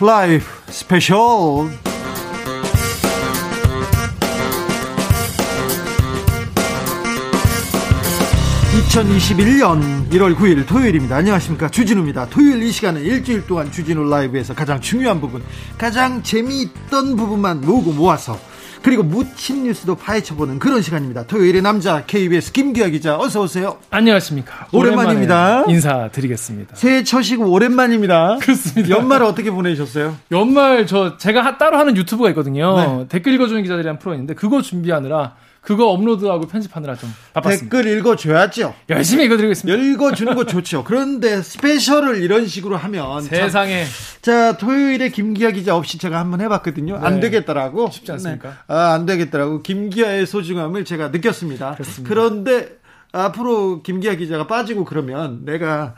라이브 스페셜 2021년 1월 9일 토요일입니다. 안녕하십니까. 주진우입니다. 토요일 이 시간은 일주일 동안 주진우 라이브에서 가장 중요한 부분, 가장 재미있던 부분만 모으고 모아서 그리고 묻힌 뉴스도 파헤쳐보는 그런 시간입니다. 토요일의 남자 KBS 김기화 기자 어서 오세요. 안녕하십니까. 오랜만입니다. 인사드리겠습니다. 새해 첫이고 오랜만입니다. 그렇습니다. 연말 어떻게 보내셨어요? 연말 저 제가 따로 하는 유튜브가 있거든요. 네. 댓글 읽어주는 기자들이란 프로 있는데 그거 준비하느라 그거 업로드하고 편집하느라 좀 바빴습니다. 댓글 읽어줘야죠. 열심히 읽어드리겠습니다. 읽어주는 거 좋죠. 그런데 스페셜을 이런 식으로 하면 세상에 자 토요일에 김기아 기자 없이 제가 한번 해봤거든요. 네. 안 되겠더라고. 쉽지 않습니까? 네. 아, 안 되겠더라고. 김기아의 소중함을 제가 느꼈습니다. 그렇습니다. 그런데 앞으로 김기화 기자가 빠지고 그러면 내가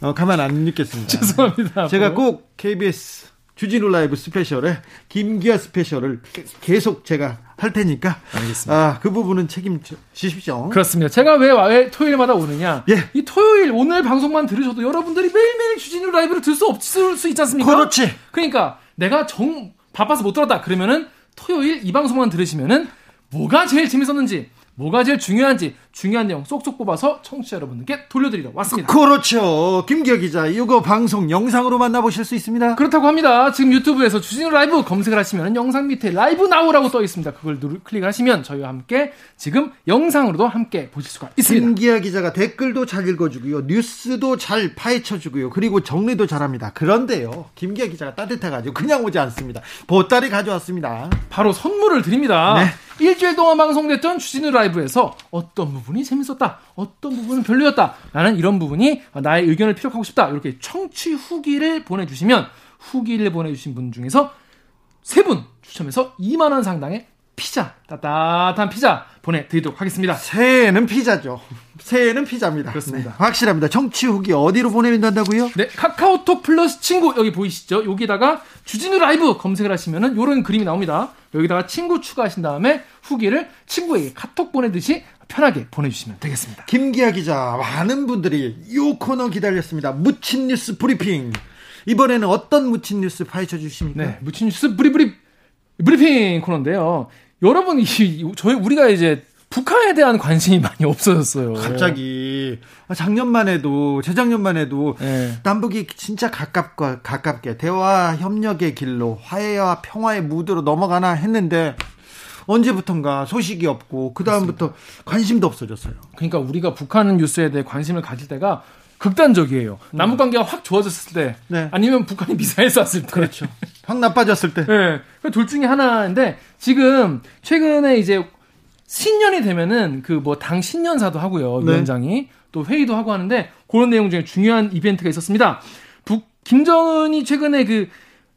어, 가만 안 있겠습니다. 죄송합니다. 제가 앞으로. 꼭 KBS 주진우 라이브 스페셜에 김기화 스페셜을 계속 제가 할 테니까 알겠습니다. 아, 그 부분은 책임지십시오. 그렇습니다. 제가 왜, 왜 토요일마다 오느냐? 예. 이 토요일 오늘 방송만 들으셔도 여러분들이 매일매일 주진우 라이브를 들 수 없을 수 있지 않습니까? 그렇지. 그러니까 내가 정 바빠서 못 들었다 그러면은 토요일 이 방송만 들으시면은 뭐가 제일 재밌었는지 뭐가 제일 중요한지 중요한 내용 쏙쏙 뽑아서 청취자 여러분들께 돌려드리러 왔습니다. 그렇죠. 김기혁 기자, 이거 방송 영상으로 만나보실 수 있습니다. 그렇다고 합니다. 지금 유튜브에서 주진우 라이브 검색을 하시면 영상 밑에 라이브 나오라고 떠 있습니다. 그걸 누르, 클릭하시면 저희와 함께 지금 영상으로도 함께 보실 수가 있습니다. 김기혁 기자가 댓글도 잘 읽어주고요. 뉴스도 잘 파헤쳐주고요. 그리고 정리도 잘합니다. 그런데요. 김기혁 기자가 따뜻해가지고 그냥 오지 않습니다. 보따리 가져왔습니다. 바로 선물을 드립니다. 네. 일주일 동안 방송됐던 주진우 라이브에서 어떤 부분이 재밌었다, 어떤 부분은 별로였다, 라는 이런 부분이 나의 의견을 피력하고 싶다, 이렇게 청취 후기를 보내주시면 후기를 보내주신 분 중에서 세 분 추첨해서 2만 원 상당의 피자, 따뜻한 피자 보내드리도록 하겠습니다. 새해는 피자죠. 새해는 피자입니다. 그렇습니다. 네, 확실합니다. 청취 후기 어디로 보내면 된다고요? 네, 카카오톡 플러스 친구 여기 보이시죠? 여기다가 주진우 라이브 검색을 하시면은 요런 그림이 나옵니다. 여기다가 친구 추가하신 다음에 후기를 친구에게 카톡 보내듯이 편하게 보내주시면 되겠습니다. 김기화 기자, 많은 분들이 이 코너 기다렸습니다. 묻힌 뉴스 브리핑. 이번에는 어떤 묻힌 뉴스 파헤쳐 주십니까? 네, 묻힌 뉴스 브리브리 브리핑 코너인데요. 여러분, 이, 저희 우리가 이제 북한에 대한 관심이 많이 없어졌어요. 갑자기 작년만 해도 재작년만 해도 네. 남북이 진짜 가깝고 가깝게 대화 협력의 길로 화해와 평화의 무드로 넘어가나 했는데 언제부턴가 소식이 없고 그 다음부터 관심도 없어졌어요. 그러니까 우리가 북한 뉴스에 대해 관심을 가질 때가 극단적이에요. 남북 관계가 확 좋아졌을 때, 네. 아니면 북한이 미사일 쐈을 때, 그렇죠. 확 나빠졌을 때. 네, 둘 중에 하나인데 지금 최근에 이제 신년이 되면은 그 뭐 당 신년사도 하고요 네. 위원장이 또 회의도 하고 하는데 그런 내용 중에 중요한 이벤트가 있었습니다. 북 김정은이 최근에 그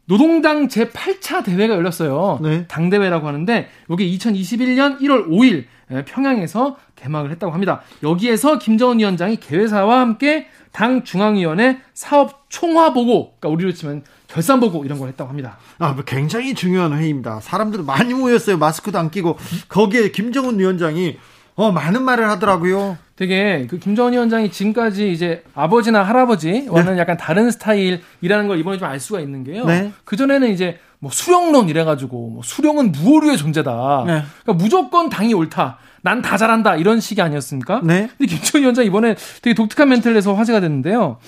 노동당 제 8차 대회가 열렸어요. 네. 당 대회라고 하는데 여기 2021년 1월 5일 평양에서 개막을 했다고 합니다. 여기에서 김정은 위원장이 개회사와 함께 당 중앙위원회 사업 총화 보고, 그러니까 우리로 치면 결산 보고 이런 걸 했다고 합니다. 아, 굉장히 중요한 회의입니다. 사람들 많이 모였어요. 마스크도 안 끼고 거기에 김정은 위원장이 어 많은 말을 하더라고요. 되게 그 김정은 위원장이 지금까지 이제 아버지나 할아버지와는 네. 약간 다른 스타일이라는 걸 이번에 좀 알 수가 있는 게요. 네. 그 전에는 이제 뭐 수령론 이래가지고 뭐 수령은 무오류의 존재다. 네. 그러니까 무조건 당이 옳다. 난 다 잘한다 이런 식이 아니었습니까? 네. 근데 김정은 위원장 이번에 되게 독특한 멘트를 내서 화제가 됐는데요.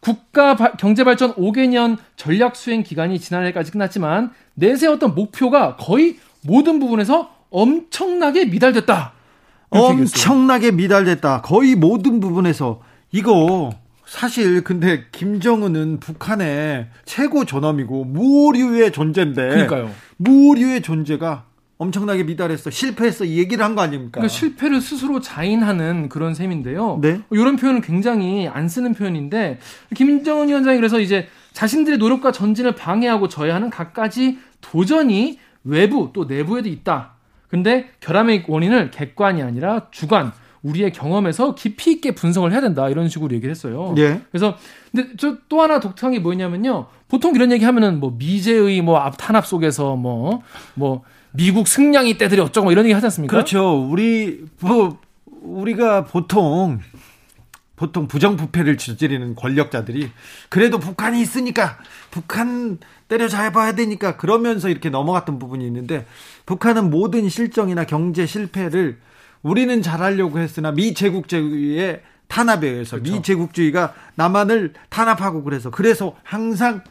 국가 바, 경제발전 5개년 전략 수행 기간이 지난해까지 끝났지만 내세웠던 목표가 거의 모든 부분에서 엄청나게 미달됐다. 엄청나게 미달됐다. 거의 모든 부분에서 이거 사실 근데 김정은은 북한의 최고 존엄이고 무오류의 존재인데 그러니까요. 무오류의 존재가 엄청나게 미달했어. 실패했어. 이 얘기를 한 거 아닙니까? 그러니까 실패를 스스로 자인하는 그런 셈인데요. 네. 이런 표현은 굉장히 안 쓰는 표현인데 김정은 위원장이 그래서 이제 자신들의 노력과 전진을 방해하고 저해하는 갖가지 도전이 외부 또 내부에도 있다. 근데 결함의 원인을 객관이 아니라 주관, 우리의 경험에서 깊이 있게 분석을 해야 된다. 이런 식으로 얘기를 했어요. 예. 그래서 근데 저 또 하나 독특한 게 뭐냐면요. 보통 이런 얘기 하면은 뭐 미제의 뭐앞 탄압 속에서 뭐뭐 미국 승량이 때들이 어쩌고 뭐 이런 얘기 하지 않습니까? 그렇죠. 우리 뭐 우리가 보통 보통 부정부패를 저지르는 권력자들이 그래도 북한이 있으니까 북한 때려잡아야 되니까 그러면서 이렇게 넘어갔던 부분이 있는데 북한은 모든 실정이나 경제 실패를 우리는 잘하려고 했으나 미 제국주의의 탄압에 의해서 그렇죠. 미 제국주의가 남한을 탄압하고 그래서 그래서 항상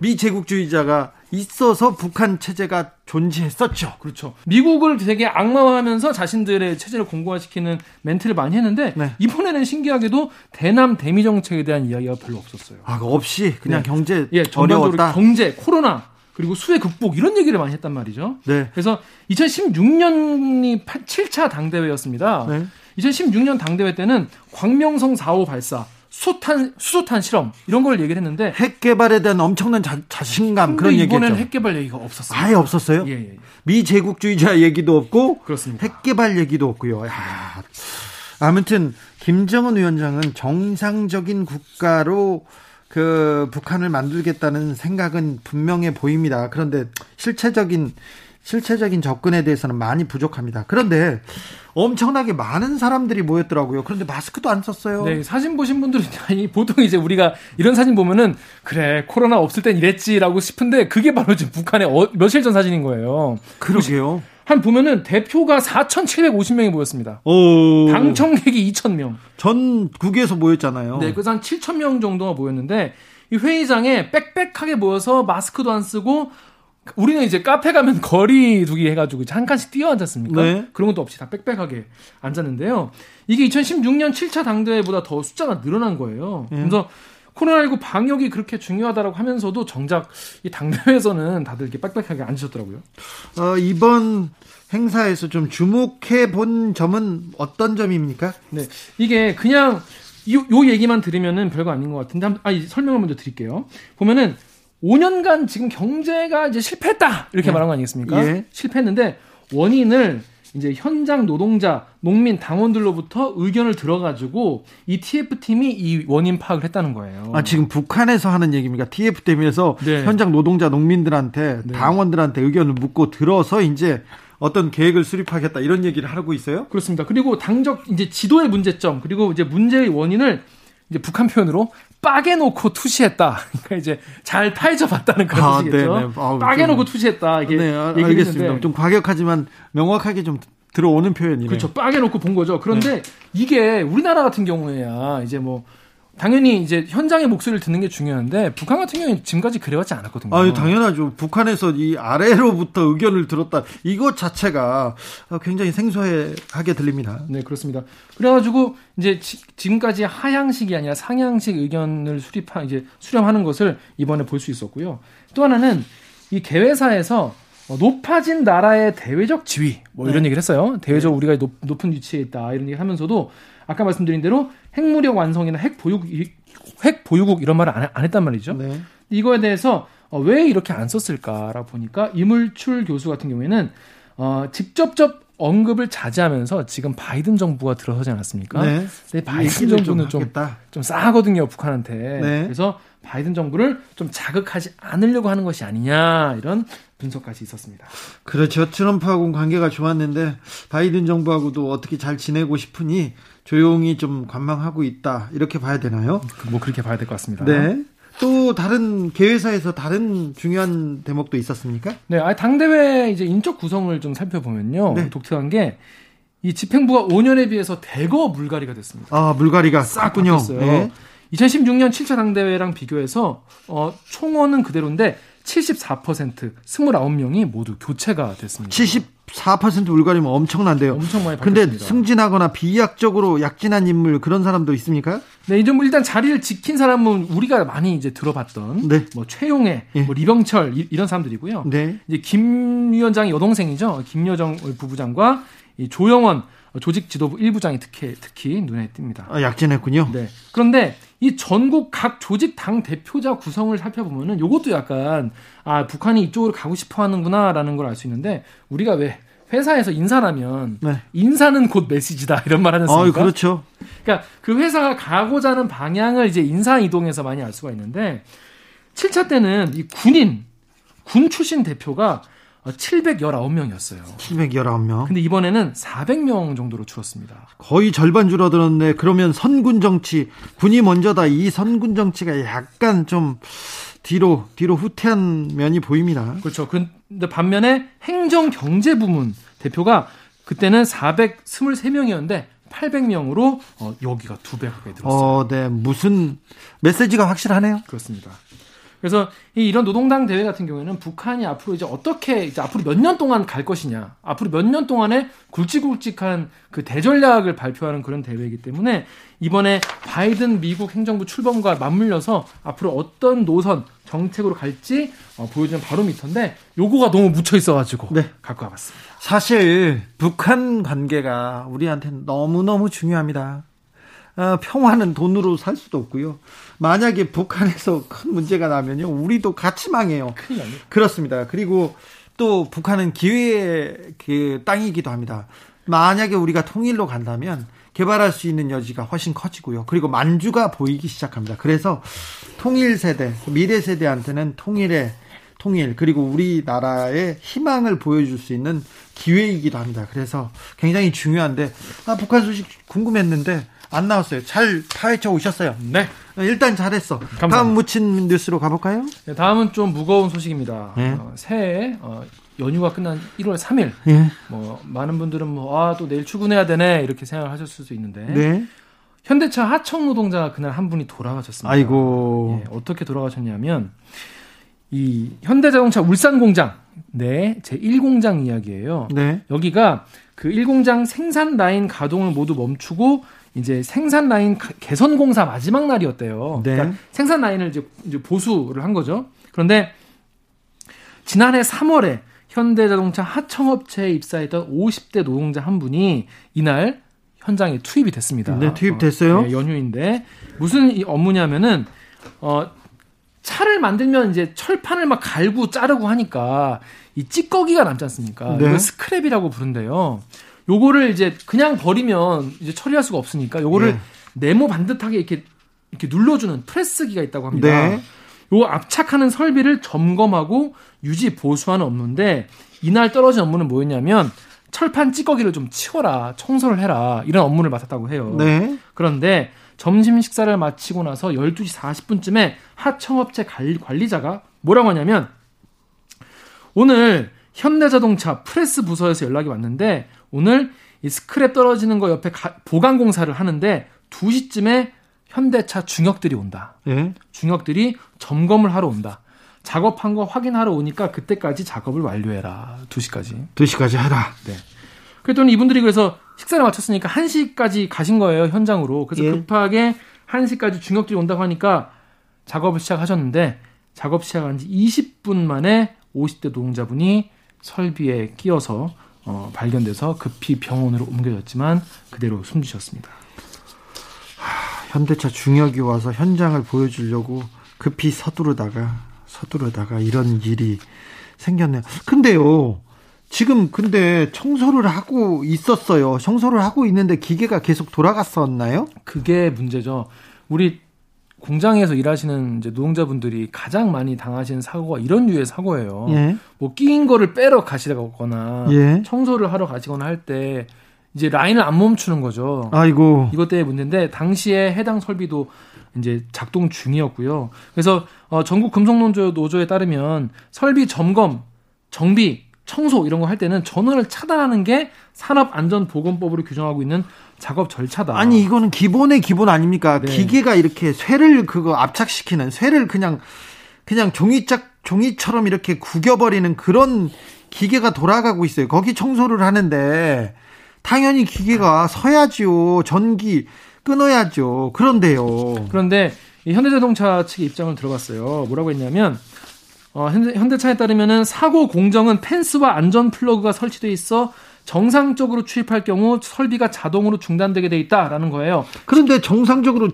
미 제국주의자가 있어서 북한 체제가 존재했었죠. 그렇죠. 미국을 되게 악마화하면서 자신들의 체제를 공고화시키는 멘트를 많이 했는데 네. 이번에는 신기하게도 대남 대미 정책에 대한 이야기가 별로 없었어요. 아, 없이 그냥 네. 경제 예, 어려웠다. 경제, 코로나 그리고 수해 극복 이런 얘기를 많이 했단 말이죠. 네. 그래서 2016년이 7차 당대회였습니다. 네. 2016년 당대회 때는 광명성 4호 발사, 수소탄 수소탄 실험 이런 걸 얘기를 했는데 핵 개발에 대한 엄청난 자, 신감 그런 얘기죠. 이번에는 핵 개발 얘기가 없었어요. 아예 없었어요? 예, 예. 미 제국주의자 얘기도 없고 그렇습니다. 핵 개발 얘기도 없고요. 야. 아무튼 김정은 위원장은 정상적인 국가로 그 북한을 만들겠다는 생각은 분명해 보입니다. 그런데 실체적인 실체적인 접근에 대해서는 많이 부족합니다. 그런데 엄청나게 많은 사람들이 모였더라고요. 그런데 마스크도 안 썼어요. 네, 사진 보신 분들은 보통 이제 우리가 이런 사진 보면은 그래 코로나 없을 땐 이랬지라고 싶은데 그게 바로 지금 북한의 어, 며칠 전 사진인 거예요. 그러게요. 한 보면은 대표가 4,750명이 모였습니다. 오. 당청객이 2,000명. 전국에서 모였잖아요. 네, 그래서 한 7,000명 정도가 모였는데 이 회의장에 빽빽하게 모여서 마스크도 안 쓰고 우리는 이제 카페 가면 거리 두기 해가지고 한 칸씩 뛰어 앉았습니까? 네. 그런 것도 없이 다 빽빽하게 앉았는데요. 이게 2016년 7차 당대회보다 더 숫자가 늘어난 거예요. 네. 그래서 코로나19 방역이 그렇게 중요하다고 하면서도 정작 이 당대회에서는 다들 이렇게 빽빽하게 앉으셨더라고요. 어, 이번 행사에서 좀 주목해 본 점은 어떤 점입니까? 네. 이게 그냥 요, 요 얘기만 들으면은 별거 아닌 것 같은데, 한, 아, 설명을 먼저 드릴게요. 보면은 5년간 지금 경제가 이제 실패했다 이렇게 네. 말한 거 아니겠습니까? 예. 실패했는데 원인을 이제 현장 노동자, 농민, 당원들로부터 의견을 들어가지고 이 TF 팀이 이 원인 파악을 했다는 거예요. 아 지금 북한에서 하는 얘기입니까? TF 팀에서 네. 현장 노동자, 농민들한테 네. 당원들한테 의견을 묻고 들어서 이제 어떤 계획을 수립하겠다 이런 얘기를 하고 있어요? 그렇습니다. 그리고 당적 이제 지도의 문제점 그리고 이제 문제의 원인을 이제 북한 표현으로 빠개 놓고 투시했다. 그러니까 이제 잘 파헤쳐봤다는 그런 아, 뜻이겠죠. 아, 빠개 놓고 투시했다. 이게 네, 아, 알겠습니다. 좀 과격하지만 명확하게 좀 들어오는 표현이네요. 그렇죠. 빠개 놓고 본 거죠. 그런데 네. 이게 우리나라 같은 경우에야 이제 뭐 당연히 이제 현장의 목소리를 듣는 게 중요한데 북한 같은 경우는 지금까지 그래왔지 않았거든요. 아, 당연하죠. 북한에서 이 아래로부터 의견을 들었다. 이것 자체가 굉장히 생소하게 들립니다. 네, 그렇습니다. 그래가지고 이제 지, 금까지 하향식이 아니라 상향식 의견을 수립하 이제 수렴하는 것을 이번에 볼 수 있었고요. 또 하나는 이 개회사에서 높아진 나라의 대외적 지위 뭐 이런 네. 얘기를 했어요. 대외적 네. 우리가 높, 높은 위치에 있다 이런 얘기 하면서도 아까 말씀드린 대로 핵무력 완성이나 핵 보유국, 핵 보유국 이런 말을 안, 안 했단 말이죠. 네. 이거에 대해서 어, 왜 이렇게 안 썼을까라고 보니까 이물출 교수 같은 경우에는 어, 직접적 언급을 자제하면서 지금 바이든 정부가 들어서지 않았습니까? 네. 근데 바이든 정부는 좀, 좀, 좀 싸거든요, 북한한테. 네. 그래서 바이든 정부를 좀 자극하지 않으려고 하는 것이 아니냐, 이런 분석까지 있었습니다. 그렇죠. 트럼프하고는 관계가 좋았는데 바이든 정부하고도 어떻게 잘 지내고 싶으니 조용히 좀 관망하고 있다. 이렇게 봐야 되나요? 뭐 그렇게 봐야 될 것 같습니다. 네. 또 다른 개회사에서 다른 중요한 대목도 있었습니까? 네, 아 당대회 이제 인적 구성을 좀 살펴보면요. 네. 독특한 게 이 집행부가 5년에 비해서 대거 물갈이가 됐습니다. 아, 물갈이가 싹군요. 네. 2016년 7차 당대회랑 비교해서 어, 총원은 그대로인데 74% 29명이 모두 교체가 됐습니다. 74% 물갈이면 엄청난데요. 엄청 많이 바뀌었습니다. 근데 승진하거나 비약적으로 약진한 인물 그런 사람도 있습니까? 네, 이제 뭐 일단 자리를 지킨 사람은 우리가 많이 이제 들어봤던 네. 뭐 최용해, 예. 뭐 리병철 이, 런 사람들이고요. 네. 이제 김 위원장이 여동생이죠. 김여정 부부장과 이 조영원 조직 지도부 일부장이 특히 특히 눈에 띕니다. 아, 약진했군요. 네. 그런데 이 전국 각 조직 당 대표자 구성을 살펴보면은 요것도 약간 아 북한이 이쪽으로 가고 싶어 하는구나라는 걸 알 수 있는데 우리가 왜 회사에서 인사라면 네. 인사는 곧 메시지다 이런 말 하지 않습니까? 어, 그렇죠. 그러니까 그 회사가 가고자 하는 방향을 이제 인사 이동에서 많이 알 수가 있는데 7차 때는 이 군인 군 출신 대표가 719명이었어요. 719명. 근데 이번에는 400명 정도로 줄었습니다. 거의 절반 줄어들었네. 그러면 선군 정치, 군이 먼저다. 이 선군 정치가 약간 좀 뒤로 뒤로 후퇴한 면이 보입니다. 그렇죠. 근데 반면에 행정 경제 부문 대표가 그때는 423명이었는데 800명으로 어, 여기가 두 배 가까이 늘었어요. 어, 네. 무슨 메시지가 확실하네요. 그렇습니다. 그래서 이 이런 노동당 대회 같은 경우에는 북한이 앞으로 이제 어떻게 이제 앞으로 몇 년 동안 갈 것이냐, 앞으로 몇 년 동안에 굵직굵직한 그 대전략을 발표하는 그런 대회이기 때문에 이번에 바이든 미국 행정부 출범과 맞물려서 앞으로 어떤 노선 정책으로 갈지 어, 보여주는 바로미터인데 요거가 너무 묻혀 있어가지고 네. 갖고 와봤습니다. 사실 북한 관계가 우리한테는 너무 너무 중요합니다. 어, 평화는 돈으로 살 수도 없고요. 만약에 북한에서 큰 문제가 나면요, 우리도 같이 망해요. 그렇습니다. 그리고 또 북한은 기회의 그 땅이기도 합니다. 만약에 우리가 통일로 간다면 개발할 수 있는 여지가 훨씬 커지고요. 그리고 만주가 보이기 시작합니다. 그래서 통일 세대, 미래 세대한테는 통일의 통일 그리고 우리나라의 희망을 보여줄 수 있는 기회이기도 합니다. 그래서 굉장히 중요한데 아, 북한 소식 궁금했는데 안 나왔어요. 잘 파헤쳐 오셨어요. 네. 일단 잘했어. 감사합니다. 다음 묻힌 뉴스로 가볼까요? 네, 다음은 좀 무거운 소식입니다. 네. 어, 새해 어, 연휴가 끝난 1월 3일. 네. 뭐 많은 분들은 뭐아또 내일 출근해야 되네 이렇게 생각하셨을 수 있는데. 네. 현대차 하청 노동자 그날 한 분이 돌아가셨습니다. 아이고. 예, 어떻게 돌아가셨냐면 이 현대자동차 울산 공장 네, 제 1공장 이야기예요. 네. 여기가 그 1공장 생산 라인 가동을 모두 멈추고 이제 생산 라인 개선 공사 마지막 날이었대요. 네. 그러니까 생산 라인을 이제, 이제 보수를 한 거죠. 그런데 지난해 3월에 현대자동차 하청업체에 입사했던 50대 노동자 한 분이 이날 현장에 투입이 됐습니다. 네, 투입됐어요. 어, 네, 연휴인데 무슨 이 업무냐면은 어 차를 만들면 이제 철판을 막 갈고 자르고 하니까 이 찌꺼기가 남지 않습니까? 네. 이거 스크랩이라고 부른대요. 요거를 이제 그냥 버리면 이제 처리할 수가 없으니까 요거를 네. 네모 반듯하게 이렇게 이렇게 눌러주는 프레스기가 있다고 합니다. 네. 요 압착하는 설비를 점검하고 유지 보수하는 업무인데 이날 떨어진 업무는 뭐였냐면 철판 찌꺼기를 좀 치워라, 청소를 해라 이런 업무를 맡았다고 해요. 네. 그런데 점심 식사를 마치고 나서 12시 40분쯤에 하청업체 관리자가 뭐라고 하냐면 오늘 현대자동차 프레스 부서에서 연락이 왔는데 오늘 이 스크랩 떨어지는 거 옆에 가, 보강 공사를 하는데 2시쯤에 현대차 중역들이 온다. 예? 중역들이 점검을 하러 온다. 작업한 거 확인하러 오니까 그때까지 작업을 완료해라. 2시까지. 2시까지 해라. 네. 그랬더니 이분들이 그래서 식사를 마쳤으니까 1시까지 가신 거예요, 현장으로. 그래서 예. 급하게 1시까지 중역들이 온다고 하니까 작업을 시작하셨는데 작업 시작한 지 20분 만에 50대 노동자분이 설비에 끼어서 어, 발견돼서 급히 병원으로 옮겨졌지만 그대로 숨지셨습니다. 하, 현대차 중역이 와서 현장을 보여주려고 급히 서두르다가 서두르다가 이런 일이 생겼네요. 근데요. 지금 근데 청소를 하고 있었어요. 청소를 하고 있는데 기계가 계속 돌아갔었나요? 그게 문제죠. 우리 공장에서 일하시는 이제 노동자분들이 가장 많이 당하시는 사고가 이런 류의 사고예요. 예. 뭐 끼인 거를 빼러 가시거나 예. 청소를 하러 가시거나 할 때 이제 라인을 안 멈추는 거죠. 아이고. 이것 때문에 문제인데 당시에 해당 설비도 이제 작동 중이었고요. 그래서 어 전국 금속노조 노조에 따르면 설비 점검, 정비, 청소 이런 거 할 때는 전원을 차단하는 게 산업안전보건법으로 규정하고 있는 작업 절차다. 아니 이거는 기본의 기본 아닙니까? 네. 기계가 이렇게 쇠를 그거 압착시키는 쇠를 그냥 그냥 종이짝 종이처럼 이렇게 구겨버리는 그런 기계가 돌아가고 있어요. 거기 청소를 하는데 당연히 기계가 서야지요. 전기 끊어야죠. 그런데요. 그런데 이 현대자동차 측의 입장을 들어봤어요. 뭐라고 했냐면 어, 현대, 현대 차에 따르면은 사고 공정은 펜스와 안전 플러그가 설치돼 있어 정상적으로 추입할 경우 설비가 자동으로 중단되게 돼 있다라는 거예요. 그런데 정상적으로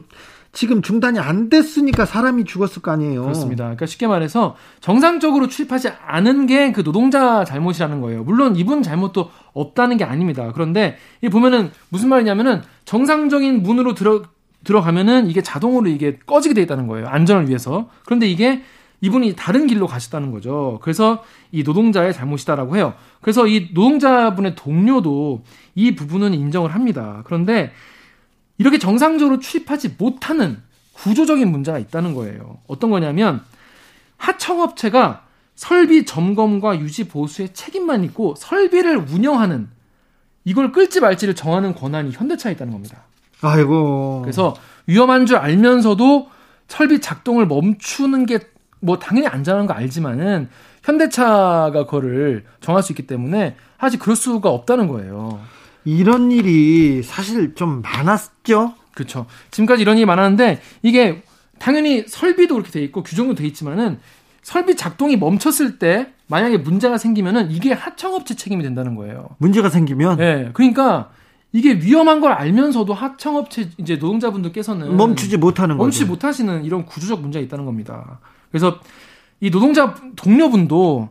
지금 중단이 안 됐으니까 사람이 죽었을 거 아니에요. 그렇습니다. 그러니까 쉽게 말해서 정상적으로 추입하지 않은 게 그 노동자 잘못이라는 거예요. 물론 이분 잘못도 없다는 게 아닙니다. 그런데 이 보면은 무슨 말이냐면은 정상적인 문으로 들어 들어가면은 이게 자동으로 이게 꺼지게 돼 있다는 거예요. 안전을 위해서. 그런데 이게 이분이 다른 길로 가셨다는 거죠. 그래서 이 노동자의 잘못이다라고 해요. 그래서 이 노동자분의 동료도 이 부분은 인정을 합니다. 그런데 이렇게 정상적으로 출입하지 못하는 구조적인 문제가 있다는 거예요. 어떤 거냐면 하청업체가 설비 점검과 유지 보수의 책임만 있고 설비를 운영하는 이걸 끌지 말지를 정하는 권한이 현대차에 있다는 겁니다. 아이고. 그래서 위험한 줄 알면서도 설비 작동을 멈추는 게 뭐 당연히 안전한 거 알지만은 현대차가 그거를 정할 수 있기 때문에 사실 그럴 수가 없다는 거예요. 이런 일이 사실 좀 많았죠. 그렇죠. 지금까지 이런 일이 많았는데 이게 당연히 설비도 그렇게 돼 있고 규정도 돼 있지만은 설비 작동이 멈췄을 때 만약에 문제가 생기면은 이게 하청업체 책임이 된다는 거예요. 문제가 생기면 예. 네, 그러니까 이게 위험한 걸 알면서도 하청업체 이제 노동자분들께서는 멈추지 못하는 거죠. 멈추지 못하시는 이런 구조적 문제가 있다는 겁니다. 그래서 이 노동자 동료분도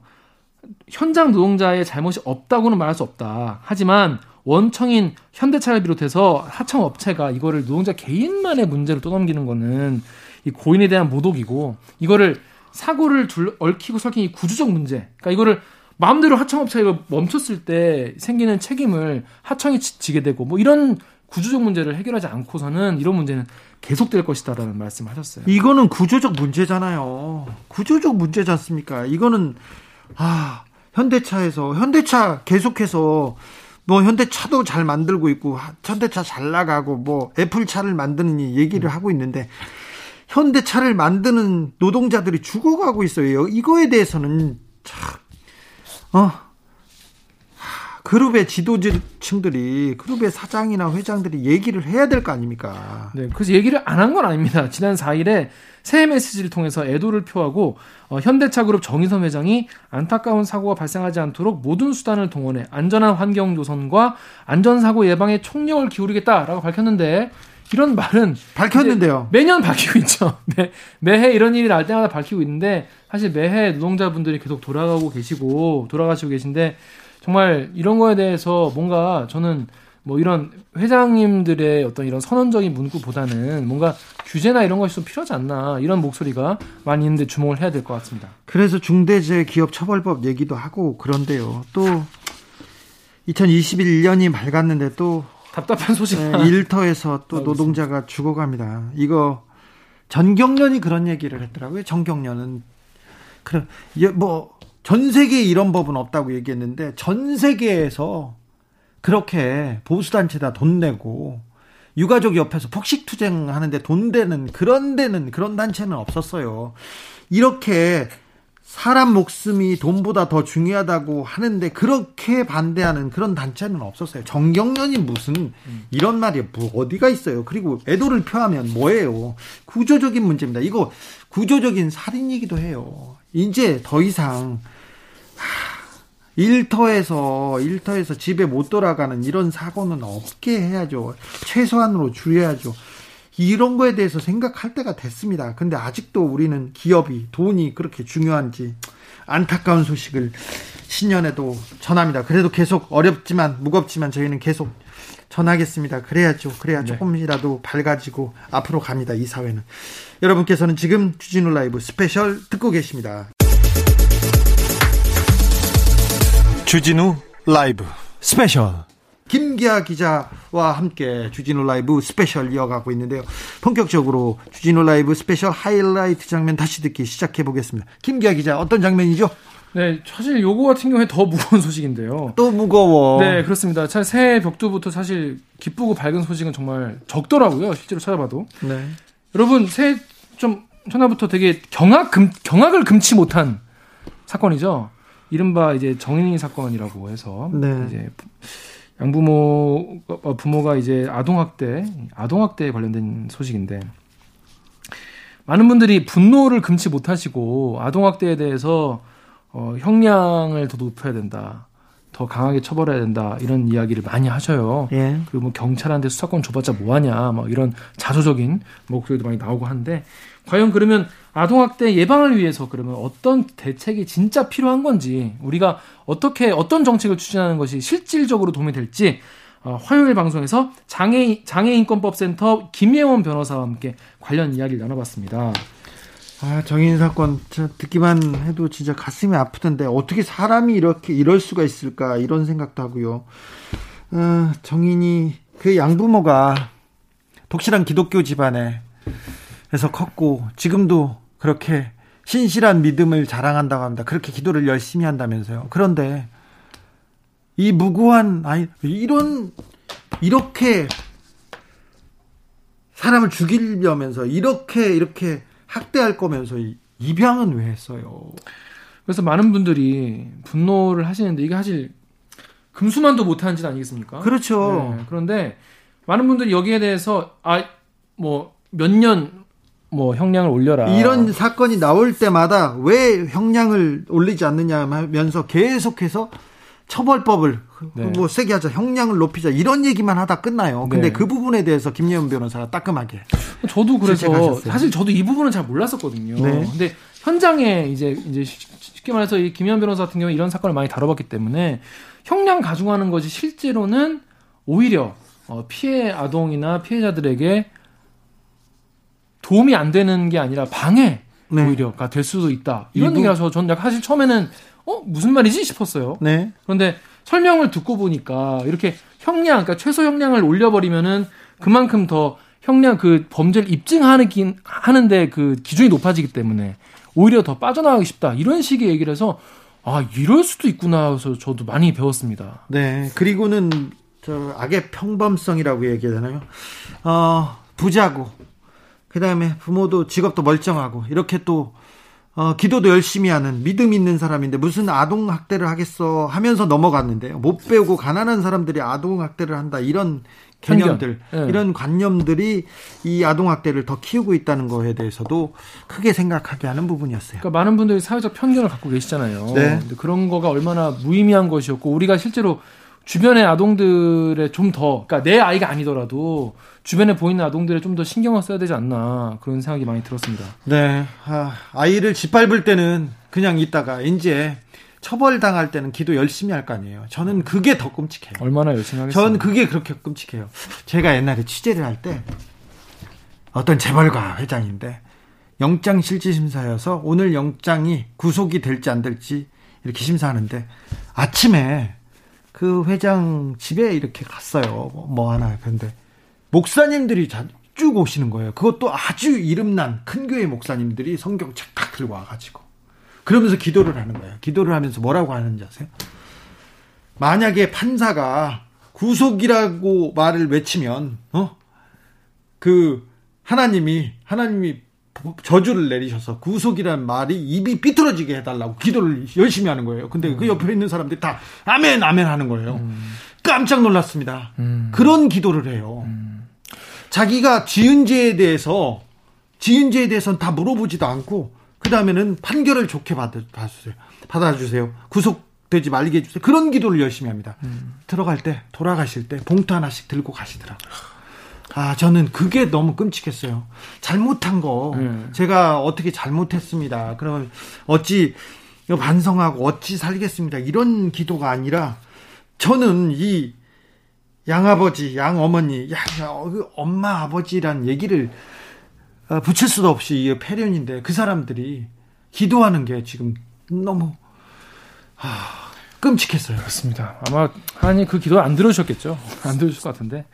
현장 노동자의 잘못이 없다고는 말할 수 없다. 하지만 원청인 현대차를 비롯해서 하청 업체가 이거를 노동자 개인만의 문제로 떠넘기는 거는 이 고인에 대한 모독이고 이거를 사고를 둘, 얽히고 설킨 이 구조적 문제. 그러니까 이거를 마음대로 하청업체가 멈췄을 때 생기는 책임을 하청이 지게 되고 뭐 이런 구조적 문제를 해결하지 않고서는 이런 문제는 계속될 것이다라는 말씀을 하셨어요. 이거는 구조적 문제잖아요. 구조적 문제지 않습니까? 이거는 아 현대차에서 현대차 계속해서 뭐 현대차도 잘 만들고 있고 현대차 잘 나가고 뭐 애플차를 만드는 얘기를 하고 있는데 현대차를 만드는 노동자들이 죽어가고 있어요. 이거에 대해서는 참 어. 그룹의 지도층들이 그룹의 사장이나 회장들이 얘기를 해야 될 거 아닙니까? 네, 그래서 얘기를 안 한 건 아닙니다. 지난 4일에 새 메시지를 통해서 애도를 표하고 어, 현대차 그룹 정의선 회장이 안타까운 사고가 발생하지 않도록 모든 수단을 동원해 안전한 환경 조성과 안전 사고 예방에 총력을 기울이겠다라고 밝혔는데 이런 말은 밝혔는데요. 매년 밝히고 있죠. 매, 매해 이런 일이 날 때마다 밝히고 있는데 사실 매해 노동자분들이 계속 돌아가고 계시고 돌아가시고 계신데 정말 이런 거에 대해서 뭔가 저는 뭐 이런 회장님들의 어떤 이런 선언적인 문구보다는 뭔가 규제나 이런 것이 좀 필요하지 않나 이런 목소리가 많이 있는데 주목을 해야 될 것 같습니다. 그래서 중대재해기업처벌법 얘기도 하고 그런데요. 또 2021년이 밝았는데 또 답답한 소식. 네, 일터에서 또 노동자가 죽어갑니다. 이거 전경련이 그런 얘기를 했더라고요. 전경련은 그래 뭐 전 세계에 이런 법은 없다고 얘기했는데 전 세계에서 그렇게 보수단체다 돈 내고 유가족 옆에서 폭식 투쟁 하는데 돈 되는 그런 데는 그런 단체는 없었어요. 이렇게 사람 목숨이 돈보다 더 중요하다고 하는데 그렇게 반대하는 그런 단체는 없었어요. 정경련이 무슨 이런 말이 뭐 어디가 있어요. 그리고 애도를 표하면 뭐예요. 구조적인 문제입니다. 이거 구조적인 살인이기도 해요. 이제 더 이상 일터에서 일터에서 집에 못 돌아가는 이런 사고는 없게 해야죠. 최소한으로 줄여야죠. 이런 거에 대해서 생각할 때가 됐습니다. 근데 아직도 우리는 기업이 돈이 그렇게 중요한지 안타까운 소식을 신년에도 전합니다. 그래도 계속 어렵지만 무겁지만 저희는 계속 전하겠습니다. 그래야죠. 그래야 네. 조금이라도 밝아지고 앞으로 갑니다. 이 사회는. 여러분께서는 지금 주진우 라이브 스페셜 듣고 계십니다. 주진우 라이브 스페셜 김기화 기자와 함께 주진우 라이브 스페셜 이어가고 있는데요. 본격적으로 주진우 라이브 스페셜 하이라이트 장면 다시 듣기 시작해 보겠습니다. 김기화 기자 어떤 장면이죠? 네, 사실 요거 같은 경우에 더 무거운 소식인데요. 또 무거워. 네, 그렇습니다. 새해 벽두부터 사실 기쁘고 밝은 소식은 정말 적더라고요. 실제로 찾아봐도. 네. 여러분 새해 좀 전화부터 되게 경악 금 경악을 금치 못한 사건이죠. 이른바 이제 정인이 사건이라고 해서 네. 이제 양부모 어, 부모가 이제 아동학대 아동학대에 관련된 소식인데 많은 분들이 분노를 금치 못하시고 아동학대에 대해서 어, 형량을 더 높여야 된다. 더 강하게 처벌해야 된다 이런 이야기를 많이 하셔요. 예. 그리고 뭐 경찰한테 수사권 줘봤자 뭐하냐, 막 이런 자조적인 목소리도 많이 나오고 하는데 과연 그러면 아동학대 예방을 위해서 그러면 어떤 대책이 진짜 필요한 건지 우리가 어떻게 어떤 정책을 추진하는 것이 실질적으로 도움이 될지 어, 화요일 방송에서 장애 장애인권법센터 김예원 변호사와 함께 관련 이야기를 나눠봤습니다. 아, 정인 사건 듣기만 해도 진짜 가슴이 아프던데 어떻게 사람이 이렇게 이럴 수가 있을까 이런 생각도 하고요. 어, 정인이 그 양부모가 독실한 기독교 집안에 에서 컸고 지금도 그렇게 신실한 믿음을 자랑한다고 합니다. 그렇게 기도를 열심히 한다면서요. 그런데 이 무고한 아이 이런 이렇게 사람을 죽이려면서 이렇게 이렇게 학대할 거면서 입양은 왜 했어요? 그래서 많은 분들이 분노를 하시는데 이게 사실 금수만도 못하는 짓 아니겠습니까? 그렇죠. 네, 그런데 많은 분들이 여기에 대해서 아 뭐 몇 년 뭐 형량을 올려라 이런 사건이 나올 때마다 왜 형량을 올리지 않느냐 하면서 계속해서 처벌법을 네. 뭐 세게 하자, 형량을 높이자 이런 얘기만 하다 끝나요. 근데 네. 그 부분에 대해서 김예원 변호사가 따끔하게. 저도 그래서 사실 저도 이 부분은 잘 몰랐었거든요. 네. 근데 현장에 이제 이제 쉽게 말해서 이 김예원 변호사 같은 경우 이런 사건을 많이 다뤄봤기 때문에 형량 가중하는 것이 실제로는 오히려 어, 피해 아동이나 피해자들에게 도움이 안 되는 게 아니라 방해 네. 오히려가 될 수도 있다. 이런 얘기라서 저는 사실 처음에는 어 무슨 말이지 싶었어요. 네. 그런데 설명을 듣고 보니까 이렇게 형량, 그러니까 최소 형량을 올려버리면은 그만큼 더 형량 그 범죄를 입증하는 하는데 그 기준이 높아지기 때문에 오히려 더 빠져나가기 쉽다 이런 식의 얘기를 해서 아 이럴 수도 있구나 해서 저도 많이 배웠습니다. 네 그리고는 저 악의 평범성이라고 얘기하잖아요. 어 부자고 그다음에 부모도 직업도 멀쩡하고 이렇게 또 어, 기도도 열심히 하는 믿음 있는 사람인데 무슨 아동 학대를 하겠어 하면서 넘어갔는데 못 배우고 가난한 사람들이 아동 학대를 한다 이런 개념들 네. 이런 관념들이 이 아동 학대를 더 키우고 있다는 거에 대해서도 크게 생각하게 하는 부분이었어요. 그러니까 많은 분들이 사회적 편견을 갖고 계시잖아요. 네. 그런 거가 얼마나 무의미한 것이었고 우리가 실제로 주변의 아동들의 좀 더, 그러니까 내 아이가 아니더라도 주변에 보이는 아동들에 좀 더 신경을 써야 되지 않나 그런 생각이 많이 들었습니다. 네, 아, 이를 짓밟을 때는 그냥 있다가 이제 처벌당할 때는 기도 열심히 할 거 아니에요. 저는 그게 더 끔찍해요. 얼마나 열심히 하겠어요? 저는 그게 그렇게 끔찍해요. 제가 옛날에 취재를 할 때 어떤 재벌가 회장인데 영장 실질 심사여서 오늘 영장이 구속이 될지 안 될지 이렇게 심사하는데 아침에 그 회장 집에 이렇게 갔어요. 뭐 하나. 근데 목사님들이 쭉 오시는 거예요. 그것도 아주 이름난 큰 교회 목사님들이 성경 책 딱 들고 와가지고. 그러면서 기도를 하는 거예요. 기도를 하면서 뭐라고 하는지 아세요? 만약에 판사가 구속이라고 말을 외치면, 어? 그, 하나님이, 하나님이 저주를 내리셔서 구속이라는 말이 입이 삐뚤어지게 해달라고 기도를 열심히 하는 거예요. 근데 음. 그 옆에 있는 사람들이 다 아멘 아멘 하는 거예요. 음. 깜짝 놀랐습니다. 음. 그런 기도를 해요. 음. 자기가 지은 죄에 대해서 지은 죄에 대해서는 다 물어보지도 않고 그 다음에는 판결을 좋게 받아주세요. 받아주세요. 구속되지 말게 해주세요. 그런 기도를 열심히 합니다. 음. 들어갈 때 돌아가실 때 봉투 하나씩 들고 가시더라고요. 아, 저는 그게 너무 끔찍했어요. 잘못한 거, 음. 제가 어떻게 잘못했습니다. 그러면 어찌 반성하고 어찌 살겠습니다. 이런 기도가 아니라 저는 이 양아버지, 양어머니, 양, 그 엄마, 아버지란 얘기를 어, 붙일 수도 없이 이 폐륜인데 그 사람들이 기도하는 게 지금 너무 아, 끔찍했어요. 그렇습니다. 아마 하나님 그 기도 안 들으셨겠죠. 안 들으실 것 같은데.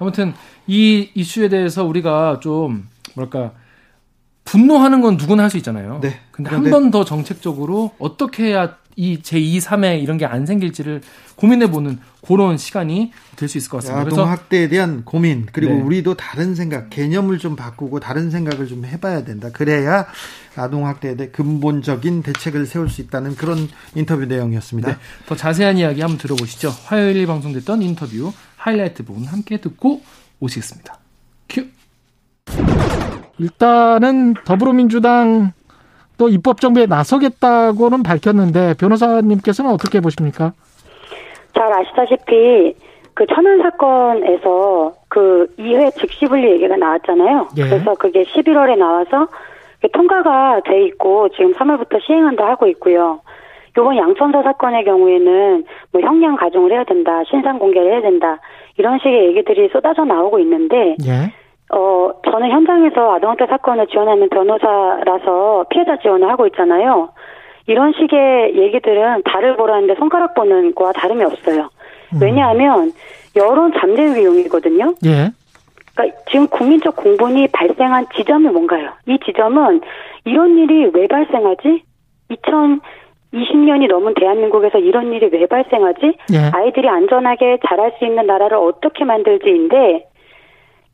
아무튼 이 이슈에 대해서 우리가 좀 뭐랄까 분노하는 건 누구나 할 수 있잖아요. 네. 근데 한 번 더 정책적으로 어떻게 해야 이 제2, 3회 이런 게 안 생길지를 고민해 보는 그런 시간이 될 수 있을 것 같습니다. 아동 학대에 대한 고민 그리고 네. 우리도 다른 생각, 개념을 좀 바꾸고 다른 생각을 좀 해봐야 된다. 그래야 아동 학대에 대해 근본적인 대책을 세울 수 있다는 그런 인터뷰 내용이었습니다. 네. 더 자세한 이야기 한번 들어보시죠. 화요일 방송됐던 인터뷰 하이라이트 부분 함께 듣고 오시겠습니다. 큐. 일단은 더불어민주당 또 입법 정비에 나서겠다고는 밝혔는데 변호사님께서는 어떻게 보십니까? 잘 아시다시피 그 천안 사건에서 그 2회 즉시 분리 얘기가 나왔잖아요. 예. 그래서 그게 11월에 나와서 통과가 돼 있고 지금 3월부터 시행한다 하고 있고요. 요번 양천사 사건의 경우에는 뭐 형량 가중을 해야 된다, 신상 공개를 해야 된다 이런 식의 얘기들이 쏟아져 나오고 있는데 예. 어, 저는 현장에서 아동학대 사건을 지원하는 변호사라서 피해자 지원을 하고 있잖아요. 이런 식의 얘기들은 달을 보라는데 손가락 보는 거와 다름이 없어요. 음. 왜냐하면 여론 잠재우기 용이거든요. 예. 그러니까 지금 국민적 공분이 발생한 지점이 뭔가요? 이 지점은 이런 일이 왜 발생하지? 2020년이 넘은 대한민국에서 이런 일이 왜 발생하지? 예. 아이들이 안전하게 자랄 수 있는 나라를 어떻게 만들지인데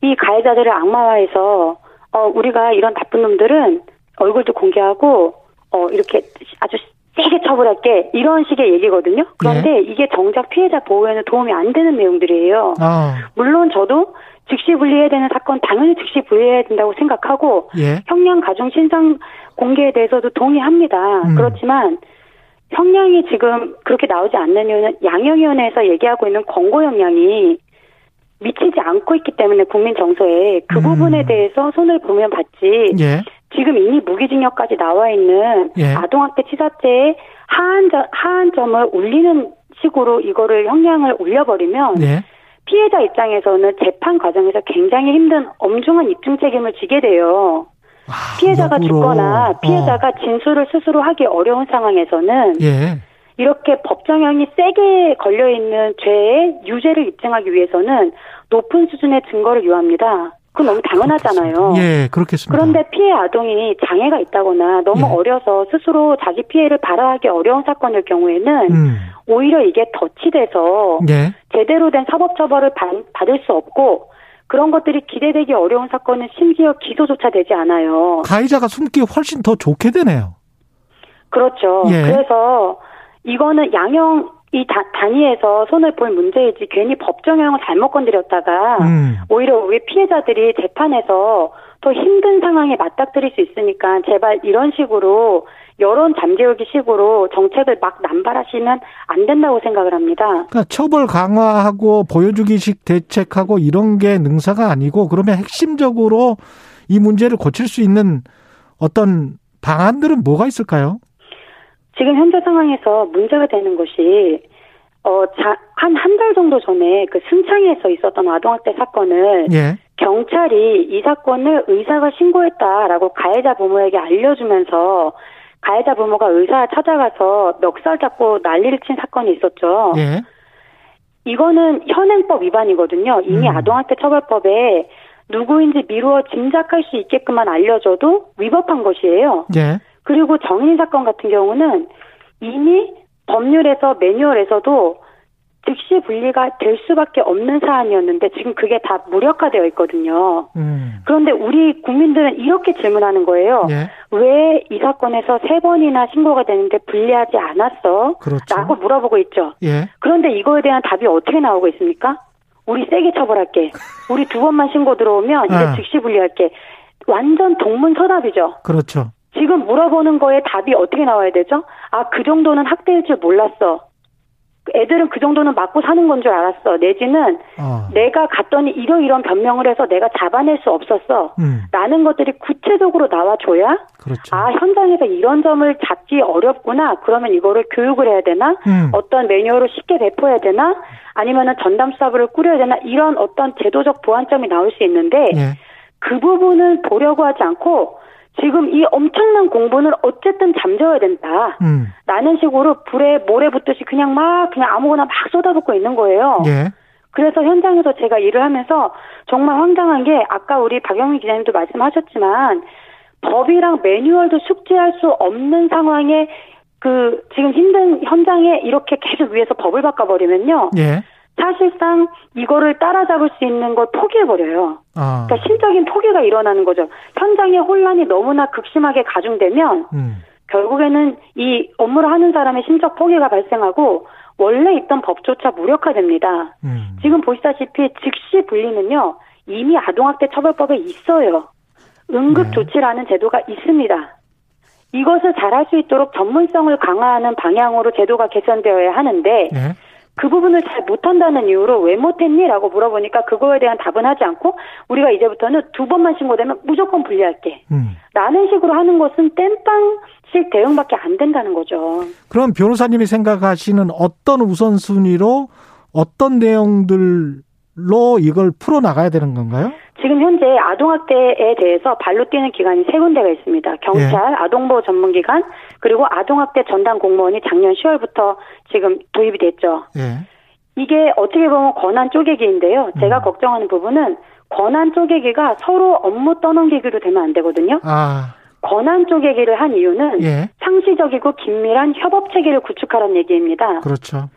이 가해자들을 악마화해서 어 우리가 이런 나쁜 놈들은 얼굴도 공개하고 어 이렇게 아주 세게 처벌할게 이런 식의 얘기거든요. 그런데 네. 이게 정작 피해자 보호에는 도움이 안 되는 내용들이에요. 어. 물론 저도 즉시 분리해야 되는 사건 당연히 즉시 분리해야 된다고 생각하고 예. 형량 가중 신상 공개에 대해서도 동의합니다. 음. 그렇지만 형량이 지금 그렇게 나오지 않는 이유는 양형위원회에서 얘기하고 있는 권고 형량이 미치지 않고 있기 때문에 국민 정서에 그 음. 부분에 대해서 손을 보면 받지. 예. 지금 이미 무기징역까지 나와 있는 예. 아동학대 치사죄의 하한 점, 하한 점을 올리는 식으로 이거를 형량을 올려버리면 예. 피해자 입장에서는 재판 과정에서 굉장히 힘든 엄중한 입증 책임을 지게 돼요. 아, 피해자가 역으로. 죽거나 어. 피해자가 어. 진술을 스스로 하기 어려운 상황에서는 예. 이렇게 법정형이 세게 걸려 있는 죄의 유죄를 입증하기 위해서는 높은 수준의 증거를 요합니다. 그건 너무 당연하잖아요. 예, 그렇겠습니다. 그런데 피해 아동이 장애가 있다거나 너무 예. 어려서 스스로 자기 피해를 발화하기 어려운 사건일 경우에는 음. 오히려 이게 덧치돼서 예. 제대로 된 사법 처벌을 받을 수 없고 그런 것들이 기대되기 어려운 사건은 심지어 기소조차 되지 않아요. 가해자가 숨기 훨씬 더 좋게 되네요. 그렇죠. 예. 그래서 이거는 양형 이 다, 단위에서 손을 볼 문제이지 괜히 법정형을 잘못 건드렸다가 음. 오히려 우리 피해자들이 재판에서 더 힘든 상황에 맞닥뜨릴 수 있으니까 제발 이런 식으로 여론 잠재우기 식으로 정책을 막 남발하시면 안 된다고 생각을 합니다. 그러니까 처벌 강화하고 보여주기식 대책하고 이런 게 능사가 아니고 그러면 핵심적으로 이 문제를 고칠 수 있는 어떤 방안들은 뭐가 있을까요? 지금 현재 상황에서 문제가 되는 것이 어, 한 한 달 정도 전에 그 승창에서 있었던 아동학대 사건을 예. 경찰이 이 사건을 의사가 신고했다라고 가해자 부모에게 알려주면서 가해자 부모가 의사 찾아가서 멱살 잡고 난리를 친 사건이 있었죠. 예. 이거는 현행법 위반이거든요. 이미 음. 아동학대 처벌법에 누구인지 미루어 짐작할 수 있게끔만 알려줘도 위법한 것이에요. 예. 그리고 정인 사건 같은 경우는 이미 법률에서 매뉴얼에서도 즉시 분리가 될 수밖에 없는 사안이었는데 지금 그게 다 무력화되어 있거든요. 음. 그런데 우리 국민들은 이렇게 질문하는 거예요. 예. 왜이 사건에서 세 번이나 신고가 되는데 분리하지 않았어? 그렇죠. 라고 물어보고 있죠. 예. 그런데 이거에 대한 답이 어떻게 나오고 있습니까? 우리 세게 처벌할게. 우리 두 번만 신고 들어오면 이제 아. 즉시 분리할게. 완전 동문서답이죠. 그렇죠. 지금 물어보는 거에 답이 어떻게 나와야 되죠? 아, 그 정도는 학대일 줄 몰랐어. 애들은 그 정도는 맞고 사는 건 줄 알았어. 내지는 어. 내가 갔더니 이러 이런 변명을 해서 내가 잡아낼 수 없었어. 음. 라는 것들이 구체적으로 나와줘야 그렇죠. 아 현장에서 이런 점을 잡기 어렵구나. 그러면 이거를 교육을 해야 되나? 음. 어떤 매뉴얼을 쉽게 배포해야 되나? 아니면은 전담 수사부를 꾸려야 되나? 이런 어떤 제도적 보완점이 나올 수 있는데 예. 그 부분을 보려고 하지 않고 지금 이 엄청난 공분을 어쨌든 잠재워야 된다. 음. 라는 식으로 불에 모래 붙듯이 그냥 막 그냥 아무거나 막 쏟아붓고 있는 거예요. 예. 그래서 현장에서 제가 일을 하면서 정말 황당한 게 아까 우리 박영민 기자님도 말씀하셨지만 법이랑 매뉴얼도 숙지할 수 없는 상황에 그 지금 힘든 현장에 이렇게 계속 위에서 법을 바꿔버리면요. 예. 사실상 이거를 따라잡을 수 있는 걸 포기해버려요. 아. 그러니까 심적인 포기가 일어나는 거죠. 현장의 혼란이 너무나 극심하게 가중되면 음. 결국에는 이 업무를 하는 사람의 심적 포기가 발생하고 원래 있던 법조차 무력화됩니다. 음. 지금 보시다시피 즉시 분리는요 이미 아동학대 처벌법에 있어요. 응급조치라는 네. 제도가 있습니다. 이것을 잘할 수 있도록 전문성을 강화하는 방향으로 제도가 개선되어야 하는데 네. 그 부분을 잘 못한다는 이유로 왜 못했니? 라고 물어보니까 그거에 대한 답은 하지 않고 우리가 이제부터는 두 번만 신고되면 무조건 분리할게. 음. 라는 식으로 하는 것은 땜빵식 대응밖에 안 된다는 거죠. 그럼 변호사님이 생각하시는 어떤 우선순위로 어떤 내용들을 로 이걸 풀어 나가야 되는 건가요? 지금 현재 아동학대에 대해서 발로 뛰는 기관이 세 군데가 있습니다. 경찰, 예. 아동보호 전문기관, 그리고 아동학대 전담 공무원이 작년 10월부터 지금 도입이 됐죠. 예. 이게 어떻게 보면 권한 쪼개기인데요. 제가 음. 걱정하는 부분은 권한 쪼개기가 서로 업무 떠넘기기로 되면 안 되거든요. 아. 권한 쪼개기를 한 이유는 예. 상시적이고 긴밀한 협업 체계를 구축하라는 얘기입니다. 그렇죠.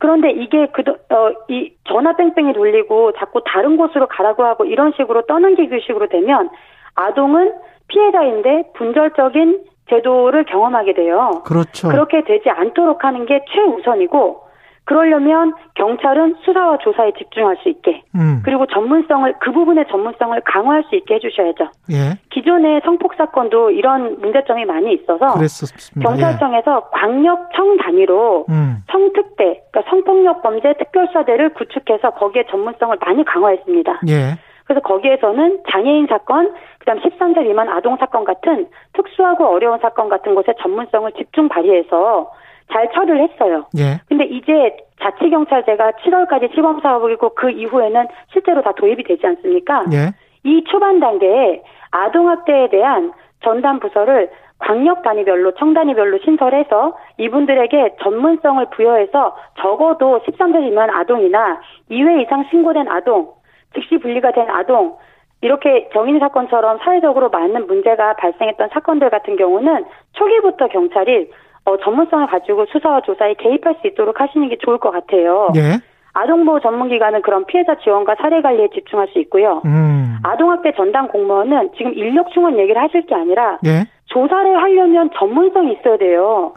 그런데 이게 그, 어, 이 전화 뺑뺑이 돌리고 자꾸 다른 곳으로 가라고 하고 이런 식으로 떠넘기기 식으로 되면 아동은 피해자인데 분절적인 제도를 경험하게 돼요. 그렇죠. 그렇게 되지 않도록 하는 게 최우선이고 그러려면 경찰은 수사와 조사에 집중할 수 있게 음. 그리고 전문성을 그 부분의 전문성을 강화할 수 있게 해주셔야죠. 예. 기존의 성폭 사건도 이런 문제점이 많이 있어서 그랬었습니다. 경찰청에서 예. 광역청 단위로 음. 성특대 그러니까 성폭력 범죄 특별사대를 구축해서 거기에 전문성을 많이 강화했습니다. 예. 그래서 거기에서는 장애인 사건, 그다음 13세 미만 아동 사건 같은 특수하고 어려운 사건 같은 곳에 전문성을 집중 발휘해서 잘 처리를 했어요. 예. 근데 이제 자치경찰제가 7월까지 시범 사업이고 그 이후에는 실제로 다 도입이 되지 않습니까? 예. 이 초반 단계에 아동학대에 대한 전담 부서를 광역 단위별로 청 단위별로 신설해서 이분들에게 전문성을 부여해서 적어도 13세 미만 아동이나 2회 이상 신고된 아동, 즉시 분리가 된 아동 이렇게 정인 사건처럼 사회적으로 많은 문제가 발생했던 사건들 같은 경우는 초기부터 경찰이 어, 전문성을 가지고 수사와 조사에 개입할 수 있도록 하시는 게 좋을 것 같아요. 예. 아동보호 전문기관은 그런 피해자 지원과 사례 관리에 집중할 수 있고요. 음. 아동학대 전담 공무원은 지금 인력 충원 얘기를 하실 게 아니라 예. 조사를 하려면 전문성이 있어야 돼요.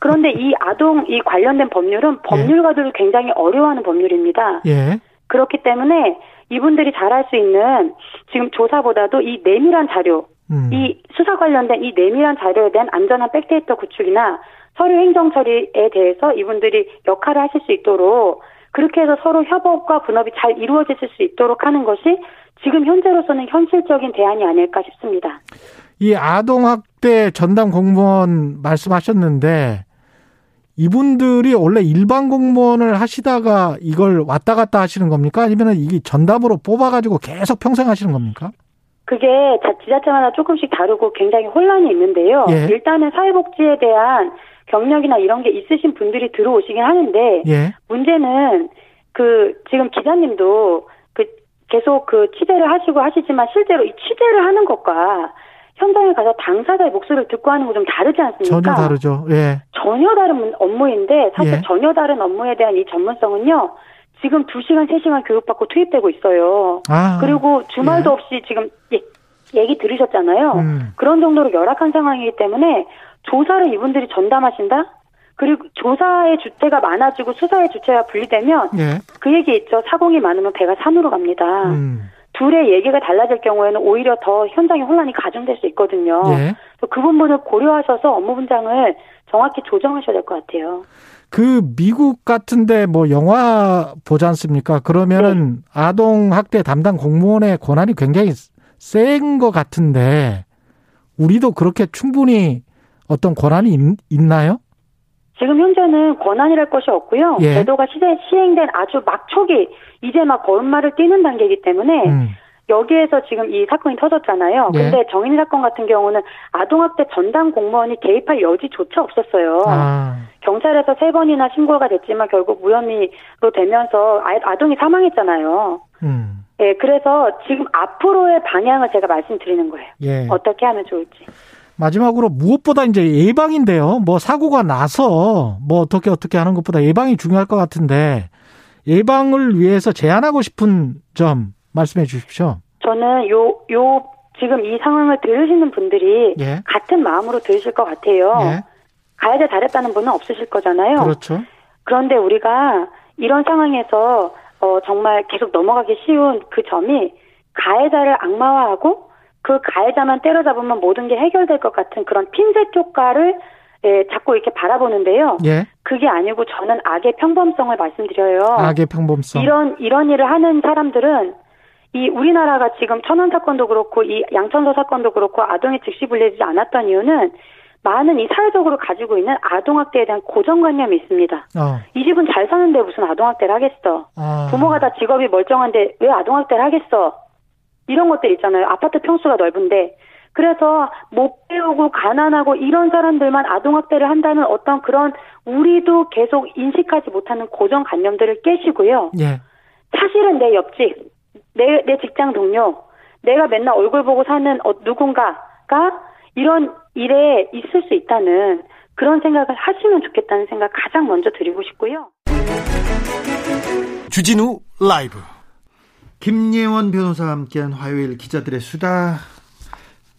그런데 이 아동 이 관련된 법률은 예. 법률가들을 굉장히 어려워하는 법률입니다. 예. 그렇기 때문에 이분들이 잘할 수 있는 지금 조사보다도 이 내밀한 자료, 음. 이 수사 관련된 이 내밀한 자료에 대한 안전한 백데이터 구축이나 서류 행정 처리에 대해서 이분들이 역할을 하실 수 있도록 그렇게 해서 서로 협업과 분업이 잘 이루어질 수 있도록 하는 것이 지금 현재로서는 현실적인 대안이 아닐까 싶습니다. 이 아동학대 전담 공무원 말씀하셨는데 이분들이 원래 일반 공무원을 하시다가 이걸 왔다 갔다 하시는 겁니까? 아니면 이게 전담으로 뽑아가지고 계속 평생 하시는 겁니까? 그게 지자체마다 조금씩 다르고 굉장히 혼란이 있는데요. 예. 일단은 사회복지에 대한 경력이나 이런 게 있으신 분들이 들어오시긴 하는데 예. 문제는 그 지금 기자님도 그 계속 그 취재를 하시고 하시지만 실제로 이 취재를 하는 것과 현장에 가서 당사자의 목소리를 듣고 하는 거 좀 다르지 않습니까? 전혀 다르죠. 예. 전혀 다른 업무인데 사실 예. 전혀 다른 업무에 대한 이 전문성은요. 지금 2시간, 3시간 교육받고 투입되고 있어요. 아, 그리고 주말도 예. 없이 지금 예, 얘기 들으셨잖아요. 음. 그런 정도로 열악한 상황이기 때문에 조사를 이분들이 전담하신다? 그리고 조사의 주체가 많아지고 수사의 주체가 분리되면 예. 그 얘기 있죠. 사공이 많으면 배가 산으로 갑니다. 음. 둘의 얘기가 달라질 경우에는 오히려 더 현장의 혼란이 가중될 수 있거든요. 예. 그 부분을 고려하셔서 업무 분장을 정확히 조정하셔야 될 것 같아요. 그 미국 같은데 뭐 영화 보지 않습니까? 그러면은 네. 아동 학대 담당 공무원의 권한이 굉장히 센 것 같은데 우리도 그렇게 충분히 어떤 권한이 있, 나요 지금 현재는 권한이랄 것이 없고요. 예. 제도가 시행된 아주 막 초기 이제 막 걸음마를 뛰는 단계이기 때문에 음. 여기에서 지금 이 사건이 터졌잖아요. 예. 근데 정인 사건 같은 경우는 아동학대 전담 공무원이 개입할 여지조차 없었어요. 아. 경찰에서 세 번이나 신고가 됐지만 결국 무혐의로 되면서 아동이 사망했잖아요. 음. 예, 그래서 지금 앞으로의 방향을 제가 말씀드리는 거예요. 예. 어떻게 하면 좋을지. 마지막으로 무엇보다 이제 예방인데요. 뭐 사고가 나서 뭐 어떻게 어떻게 하는 것보다 예방이 중요할 것 같은데 예방을 위해서 제안하고 싶은 점 말씀해 주십시오. 저는 요, 요, 지금 이 상황을 들으시는 분들이 예. 같은 마음으로 들으실 것 같아요. 예. 가해자 잘했다는 분은 없으실 거잖아요. 그렇죠. 그런데 우리가 이런 상황에서 어, 정말 계속 넘어가기 쉬운 그 점이 가해자를 악마화하고 그 가해자만 때려잡으면 모든 게 해결될 것 같은 그런 핀셋 효과를 예, 자꾸 이렇게 바라보는데요. 예. 그게 아니고 저는 악의 평범성을 말씀드려요. 악의 평범성. 이런 이런 일을 하는 사람들은 이 우리나라가 지금 천원 사건도 그렇고 이 양천서 사건도 그렇고 아동이 즉시 불리지 않았던 이유는 많은 이 사회적으로 가지고 있는 아동학대에 대한 고정관념이 있습니다. 어. 이 집은 잘 사는데 무슨 아동학대를 하겠어. 어. 부모가 다 직업이 멀쩡한데 왜 아동학대를 하겠어. 이런 것들 있잖아요. 아파트 평수가 넓은데. 그래서 못 배우고 가난하고 이런 사람들만 아동학대를 한다는 어떤 그런 우리도 계속 인식하지 못하는 고정관념들을 깨시고요. 예. 사실은 내 옆집, 내, 내 직장 동료, 내가 맨날 얼굴 보고 사는 어, 누군가가 이런 일에 있을 수 있다는 그런 생각을 하시면 좋겠다는 생각 가장 먼저 드리고 싶고요. 주진우 라이브 김예원 변호사와 함께한 화요일 기자들의 수다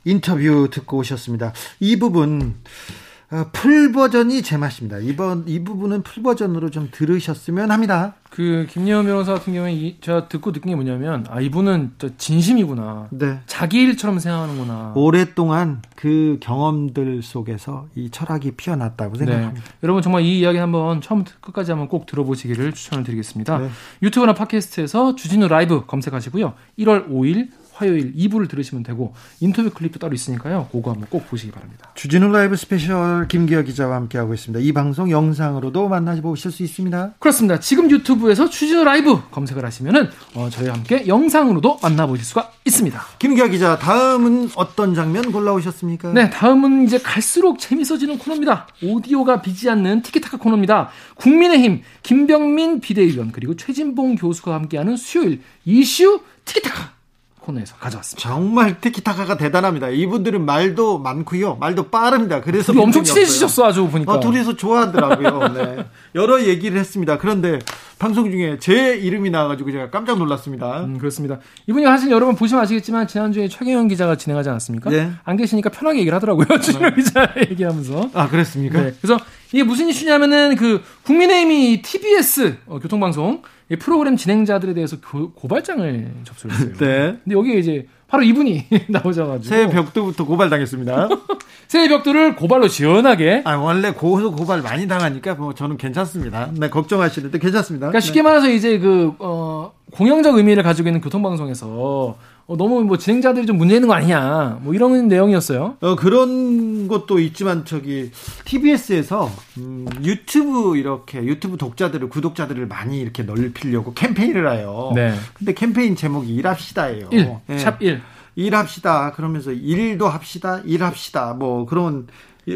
인터뷰 듣고 오셨습니다. 이 부분 어, full 버전이 제맛입니다. 이번 이 부분은 full 버전으로 좀 들으셨으면 합니다. 그 김예원 변호사 같은 경우에 이, 제가 듣고 느낀 게 뭐냐면 아 이분은 진심이구나. 네. 자기 일처럼 생각하는구나. 오랫동안 그 경험들 속에서 이 철학이 피어났다고 네. 생각합니다. 네. 여러분 정말 이 이야기 한번 처음부터 끝까지 한번 꼭 들어보시기를 추천을 드리겠습니다. 네. 유튜브나 팟캐스트에서 주진우 라이브 검색하시고요. 1월 5일 화요일 2부를 들으시면 되고 인터뷰 클립도 따로 있으니까요. 그거 한번 꼭 보시기 바랍니다. 주진우 라이브 스페셜 김기화 기자와 함께하고 있습니다. 이 방송 영상으로도 만나보실 수 있습니다. 그렇습니다. 지금 유튜브에서 주진우 라이브 검색을 하시면은 어, 저희와 함께 영상으로도 만나보실 수가 있습니다. 김기아 기자, 다음은 어떤 장면 골라오셨습니까? 네, 다음은 이제 갈수록 재밌어지는 코너입니다. 오디오가 비지 않는 티키타카 코너입니다. 국민의힘 김병민 비대위원 그리고 최진봉 교수가 함께하는 수요일 이슈 티키타카. 코너에서 가져왔습니다. 정말 티키타카가 대단합니다. 이분들은 말도 많고요. 말도 빠릅니다. 그래서 엄청 친해지셨어 아주 보니까. 어, 둘이서 좋아하더라고요. 네. 여러 얘기를 했습니다. 그런데 방송 중에 제 이름이 나와가지고 제가 깜짝 놀랐습니다. 음, 그렇습니다. 이분이 사실 여러분 보시면 아시겠지만 지난주에 최경영 기자가 진행하지 않았습니까? 네. 안 계시니까 편하게 얘기를 하더라고요. 최경영 기자 얘기하면서. 아 그랬습니까? 네. 그래서 이게 무슨 이슈냐면은 그 국민의힘이 TBS 어, 교통방송 이 프로그램 진행자들에 대해서 고, 발장을 접수를 했어요. 네. 근데 여기에 이제 바로 이분이 나오셔가지고 새해 벽두부터 고발당했습니다. 새해 벽두를 고발로 지원하게. 아 원래 고소 고발 많이 당하니까 뭐 저는 괜찮습니다. 네 걱정하시는데 괜찮습니다. 그러니까 쉽게 네. 말해서 이제 그 어, 공영적 의미를 가지고 있는 교통방송에서 어, 너무 뭐 진행자들이 좀 문제 있는 거 아니냐 뭐 이런 내용이었어요. 어 그런 것도 있지만 저기 TBS에서 음, 유튜브 이렇게 유튜브 독자들을 구독자들을 많이 이렇게 넓히려고 캠페인을 해요. 네. 근데 캠페인 제목이 일합시다예요. 1. 네. 샵 1. 일합시다. 그러면서 일도 합시다. 일합시다. 뭐 그런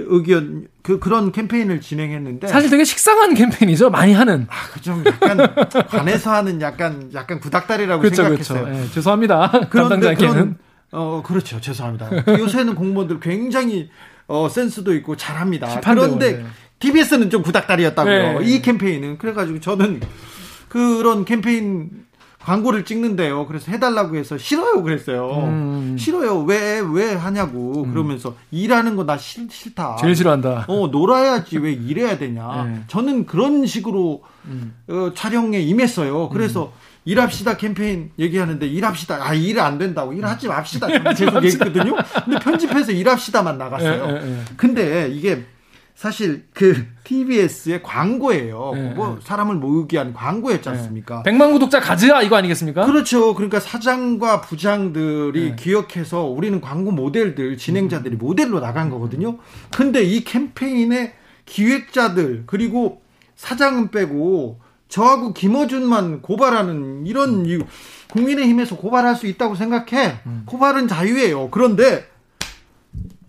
의견 그 그런 캠페인을 진행했는데 사실 되게 식상한 캠페인이죠 많이 하는 아좀 그 약간 관에서 하는 약간 약간 구닥다리라고 그렇죠, 생각했어요. 그렇죠. 네, 죄송합니다. 그런데 그런 어 그렇죠 죄송합니다. 요새는 공무원들 굉장히 어 센스도 있고 잘합니다. 그런데 네. TBS는 좀 구닥다리였다고요. 네. 이 캠페인은 그래가지고 저는 그런 캠페인 광고를 찍는데요. 그래서 해달라고 해서 싫어요. 그랬어요. 음. 싫어요. 왜, 왜 하냐고. 음. 그러면서 일하는 거 나 싫다. 제일 싫어한다. 어, 놀아야지 왜 일해야 되냐. 네. 저는 그런 식으로 음. 어, 촬영에 임했어요. 그래서 음. 일합시다 캠페인 얘기하는데 일합시다. 아, 일 안 된다고. 일하지 맙시다. 계속 얘기했거든요. 근데 편집해서 일합시다만 나갔어요. 에, 에, 에. 근데 이게 사실 그 TBS의 광고예요. 네, 뭐 사람을 모으기 위한 광고였지 않습니까? 네. 100만 구독자 가즈아 이거 아니겠습니까? 그렇죠. 그러니까 사장과 부장들이 네. 기억해서 우리는 광고 모델들, 진행자들이 음. 모델로 나간 거거든요. 근데 이 캠페인의 기획자들 그리고 사장은 빼고 저하고 김어준만 고발하는 이런 음. 국민의힘에서 고발할 수 있다고 생각해. 음. 고발은 자유예요. 그런데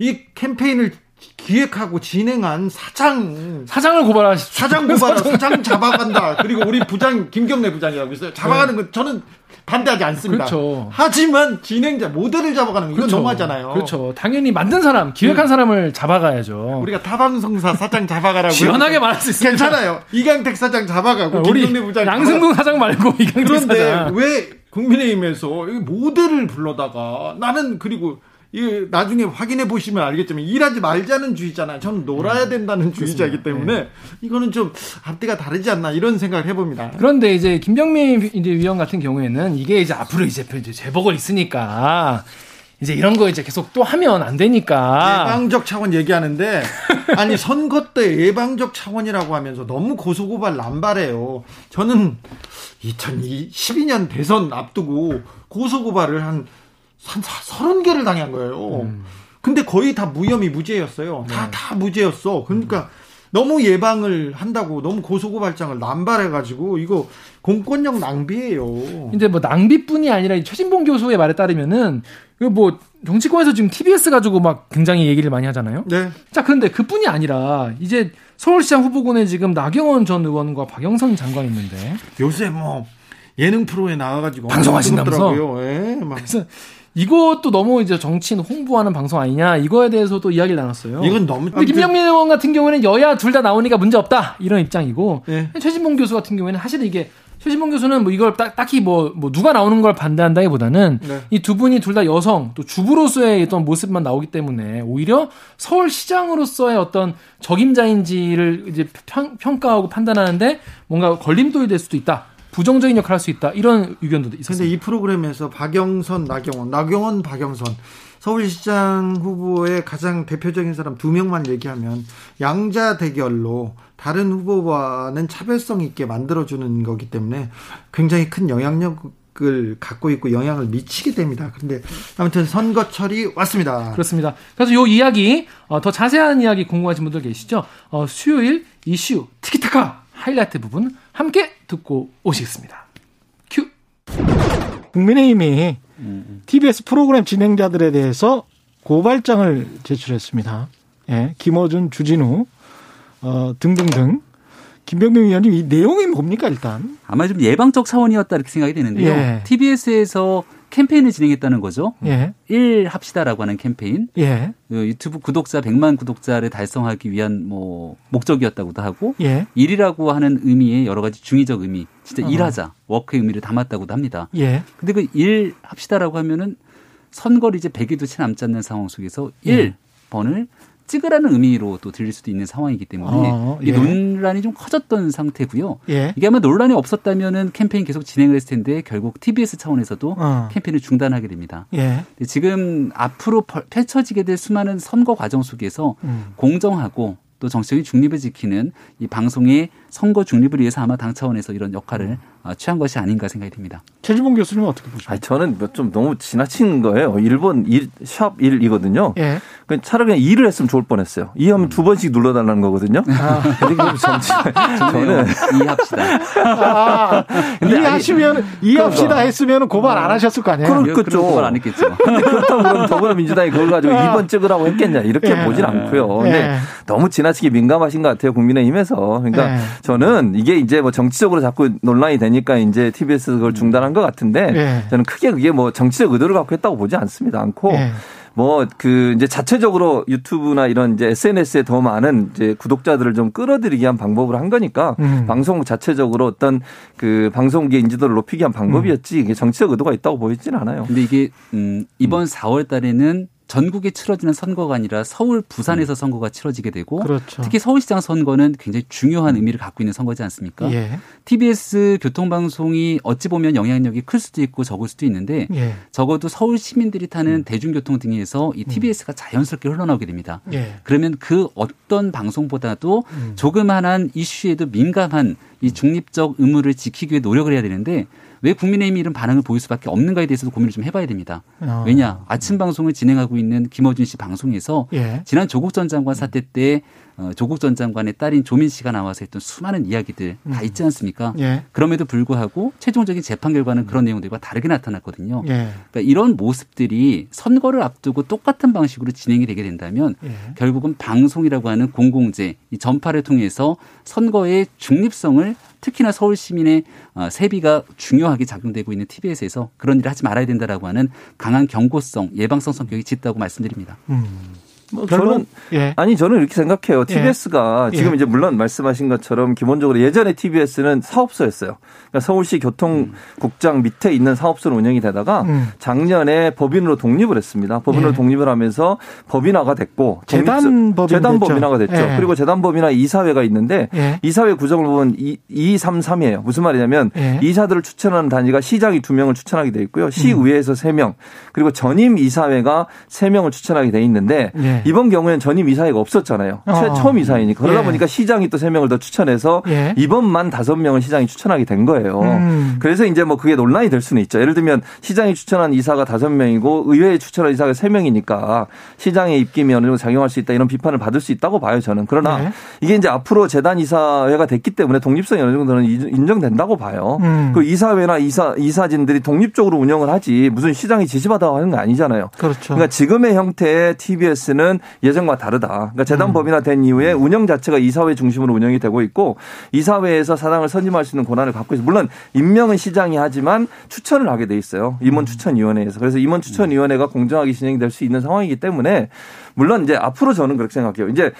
이 캠페인을 기획하고 진행한 사장 사장을 고발하시 사장 고발 사장 잡아간다 그리고 우리 부장 김경래 부장이라고 있어요 잡아가는 네. 건 저는 반대하지 않습니다. 그렇죠. 하지만 진행자 모델을 잡아가는 건 그렇죠. 너무하잖아요. 그렇죠. 당연히 만든 사람 기획한 네. 사람을 잡아가야죠. 우리가 타방송사 사장 잡아가라고 시원하게 말할 수 있습니다. 괜찮아요. 이강택 사장 잡아가고 김경래 부장 양승동 사장 말고 이강택 그런데 사장. 왜 국민의힘에서 모델을 불러다가 나는 그리고 이 나중에 확인해 보시면 알겠지만 일하지 말자는 주의잖아요. 저는 놀아야 음. 된다는 주의자이기 때문에 네. 이거는 좀 앞뒤가 다르지 않나 이런 생각을 해봅니다. 그런데 이제 김병민 이제 위원 같은 경우에는 이게 이제 앞으로 이제 재보궐 있으니까 이제 이런 거 이제 계속 또 하면 안 되니까 예방적 차원 얘기하는데 아니 선거 때 예방적 차원이라고 하면서 너무 고소고발 남발해요. 저는 2012년 대선 앞두고 고소고발을 한 한 서른 개를 당한 거예요. 음. 근데 거의 다 무혐의 무죄였어요. 다다 네. 다 무죄였어. 그러니까 너무 예방을 한다고 너무 고소고발장을 남발해가지고 이거 공권력 낭비예요. 이제 뭐 낭비뿐이 아니라 최진봉 교수의 말에 따르면은 뭐 정치권에서 지금 TBS 가지고 막 굉장히 얘기를 많이 하잖아요. 네. 자 그런데 그뿐이 아니라 이제 서울시장 후보군에 지금 나경원 전 의원과 박영선 장관 있는데 요새 뭐 예능 프로에 나와가지고 방송하신다면서. 예, 막. 그래서 이것도 너무 이제 정치인 홍보하는 방송 아니냐 이거에 대해서도 이야기를 나눴어요. 이건 너무. 근데 김영민 의원 같은 경우에는 여야 둘 다 나오니까 문제 없다 이런 입장이고 네. 최진봉 교수 같은 경우에는 사실 이게 최진봉 교수는 뭐 이걸 딱, 딱히 뭐, 뭐 누가 나오는 걸 반대한다기보다는 네. 이두 분이 둘 다 여성 또 주부로서의 어떤 모습만 나오기 때문에 오히려 서울시장으로서의 어떤 적임자인지를 이제 평, 평가하고 판단하는데 뭔가 걸림돌이 될 수도 있다. 부정적인 역할을 할 수 있다. 이런 의견도 있었습니다. 근데 이 프로그램에서 박영선, 나경원, 나경원, 박영선 서울시장 후보의 가장 대표적인 사람 두 명만 얘기하면 양자 대결로 다른 후보와는 차별성 있게 만들어주는 거기 때문에 굉장히 큰 영향력 을 갖고 있고 영향을 미치게 됩니다. 그런데 아무튼 선거철이 왔습니다. 그렇습니다. 그래서 이 이야기 어, 더 자세한 이야기 궁금하신 분들 계시죠? 어, 수요일 이슈 티키타카 하이라이트 부분 함께 듣고 오시겠습니다. 큐. 국민의힘이 TBS 프로그램 진행자들에 대해서 고발장을 제출했습니다. 예, 김어준, 주진우 어, 등등등. 김병민 위원님 이 내용이 뭡니까 일단? 아마 좀 예방적 차원이었다 이렇게 생각이 되는데요. 예. TBS에서 캠페인을 진행했다는 거죠. 예. 1 합시다라고 하는 캠페인. 예. 그 유튜브 구독자 100만 구독자를 달성하기 위한 뭐 목적이었다고도 하고 예. 일이라고 하는 의미의 여러 가지 중의적 의미, 진짜 어. 일하자, 워크의 의미를 담았다고도 합니다. 예. 근데 그일 합시다라고 하면은 선거를 이제 100일도 채 남지 않는 상황 속에서 예. 1번을 찍으라는 의미로 또 들릴 수도 있는 상황이기 때문에 어, 예. 이 논란이 좀 커졌던 상태고요. 예. 이게 아마 논란이 없었다면은 캠페인 계속 진행을 했을 텐데 결국 TBS 차원에서도 어. 캠페인을 중단하게 됩니다. 예. 지금 앞으로 펼쳐지게 될 수많은 선거 과정 속에서 음. 공정하고 또 정치적인 중립을 지키는 이 방송의 선거 중립을 위해서 아마 당 차원에서 이런 역할을 어, 취한 것이 아닌가 생각이 듭니다. 최지봉 교수님은 어떻게 보십니까? 아니, 저는 뭐좀 너무 지나친 거예요. 일본 일, 샵 1이거든요. 예. 그 차라리 그냥 2를 했으면 좋을 뻔했어요. 2 하면 두 번씩 눌러달라는 거거든요. 아. 정치, 저는 2 합시다. 아, 근데 2 하시면 2 합시다 했으면 고발 안 하셨을 거 아니에요? 그렇겠죠. 고발 안 했겠죠. 근데 그렇다고 그러면 더불어민주당이 그걸 가지고 아. 2번 찍으라고 했겠냐 이렇게 예. 보진 않고요. 근데 예. 너무 지나치게 민감하신 것 같아요. 국민의힘에서. 그러니까 예. 저는 이게 이제 뭐 정치적으로 자꾸 논란이 되니까 이제 TBS 그걸 중단한 것 같은데 네. 저는 크게 그게 뭐 정치적 의도를 갖고 했다고 보지 않습니다. 않고 네. 뭐그 이제 자체적으로 유튜브나 이런 이제 SNS에 더 많은 이제 구독자들을 좀 끌어들이기 위한 방법을 한 거니까 음. 방송 자체적으로 어떤 그 방송계의 인지도를 높이기 위한 방법이었지 이게 정치적 의도가 있다고 보이지는 않아요. 근데 이게 음 이번 음. 4월 달에는 전국에 치러지는 선거가 아니라 서울, 부산에서 음. 선거가 치러지게 되고 그렇죠. 특히 서울시장 선거는 굉장히 중요한 의미를 갖고 있는 선거지 않습니까? 예. TBS 교통방송이 어찌 보면 영향력이 클 수도 있고 적을 수도 있는데 예. 적어도 서울 시민들이 타는 음. 대중교통 등에서 이 TBS가 음. 자연스럽게 흘러나오게 됩니다. 예. 그러면 그 어떤 방송보다도 음. 조그만한 이슈에도 민감한 이 중립적 의무를 지키기 위해 노력을 해야 되는데 왜 국민의힘이 이런 반응을 보일 수밖에 없는가에 대해서도 고민을 좀 해봐야 됩니다. 어. 왜냐 아침 방송을 진행하고 있는 김어준 씨 방송에서 예. 지난 조국 전 장관 사태 때 어, 조국 전 장관의 딸인 조민 씨가 나와서 했던 수많은 이야기들 다 음. 있지 않습니까? 예. 그럼에도 불구하고 최종적인 재판 결과는 그런 내용들과 다르게 나타났거든요. 예. 그러니까 이런 모습들이 선거를 앞두고 똑같은 방식으로 진행이 되게 된다면 예. 결국은 방송이라고 하는 공공재, 이 전파를 통해서 선거의 중립성을 특히나 서울 시민의 어, 세비가 중요하게 작용되고 있는 TBS에서 그런 일을 하지 말아야 된다라고 하는 강한 경고성, 예방성 성격이 짙다고 말씀드립니다. 음. 뭐 저는 예. 아니 저는 이렇게 생각해요. TBS가 예. 지금 예. 이제 물론 말씀하신 것처럼 기본적으로 예전에 TBS는 사업소였어요. 그러니까 서울시 교통국장 밑에 있는 사업소로 운영이 되다가 음. 작년에 법인으로 독립을 했습니다. 법인으로 예. 독립을 하면서 법인화가 됐고 재단 법인 재단 법인화가 됐죠. 예. 그리고 재단 법인화 이사회가 있는데 예. 이사회 구성을 보면 2, 3, 3이에요. 무슨 말이냐면 이사들을 추천하는 단위가 시장이 2명을 추천하게 돼 있고요. 시의회에서 음. 3명 그리고 전임 이사회가 3명을 추천하게 돼 있는데 예. 이번 경우에는 전임 이사회가 없었잖아요. 어. 처음 이사회니까 그러다 예. 보니까 시장이 또 세 명을 더 추천해서 예. 이번만 다섯 명을 시장이 추천하게 된 거예요. 음. 그래서 이제 뭐 그게 논란이 될 수는 있죠. 예를 들면 시장이 추천한 이사가 다섯 명이고 의회에 추천한 이사가 세 명이니까 시장의 입김이 어느 정도 작용할 수 있다 이런 비판을 받을 수 있다고 봐요 저는. 그러나 네. 이게 이제 앞으로 재단 이사회가 됐기 때문에 독립성이 어느 정도는 인정된다고 봐요. 음. 그 이사회나 이사 이사진들이 독립적으로 운영을 하지 무슨 시장이 지시받아 하는 거 아니잖아요. 그렇죠. 그러니까 지금의 형태의 TBS는 예전과 다르다. 그러니까 재단법이나 된 이후에 운영 자체가 이사회 중심으로 운영이 되고 있고 이사회에서 사장을 선임할 수 있는 권한을 갖고 있어. 물론 임명은 시장이 하지만 추천을 하게 돼 있어요. 임원 추천위원회에서. 그래서 임원 추천위원회가 공정하게 진행이 될수 있는 상황이기 때문에 물론 이제 앞으로 저는 그렇게 생각해요. 이제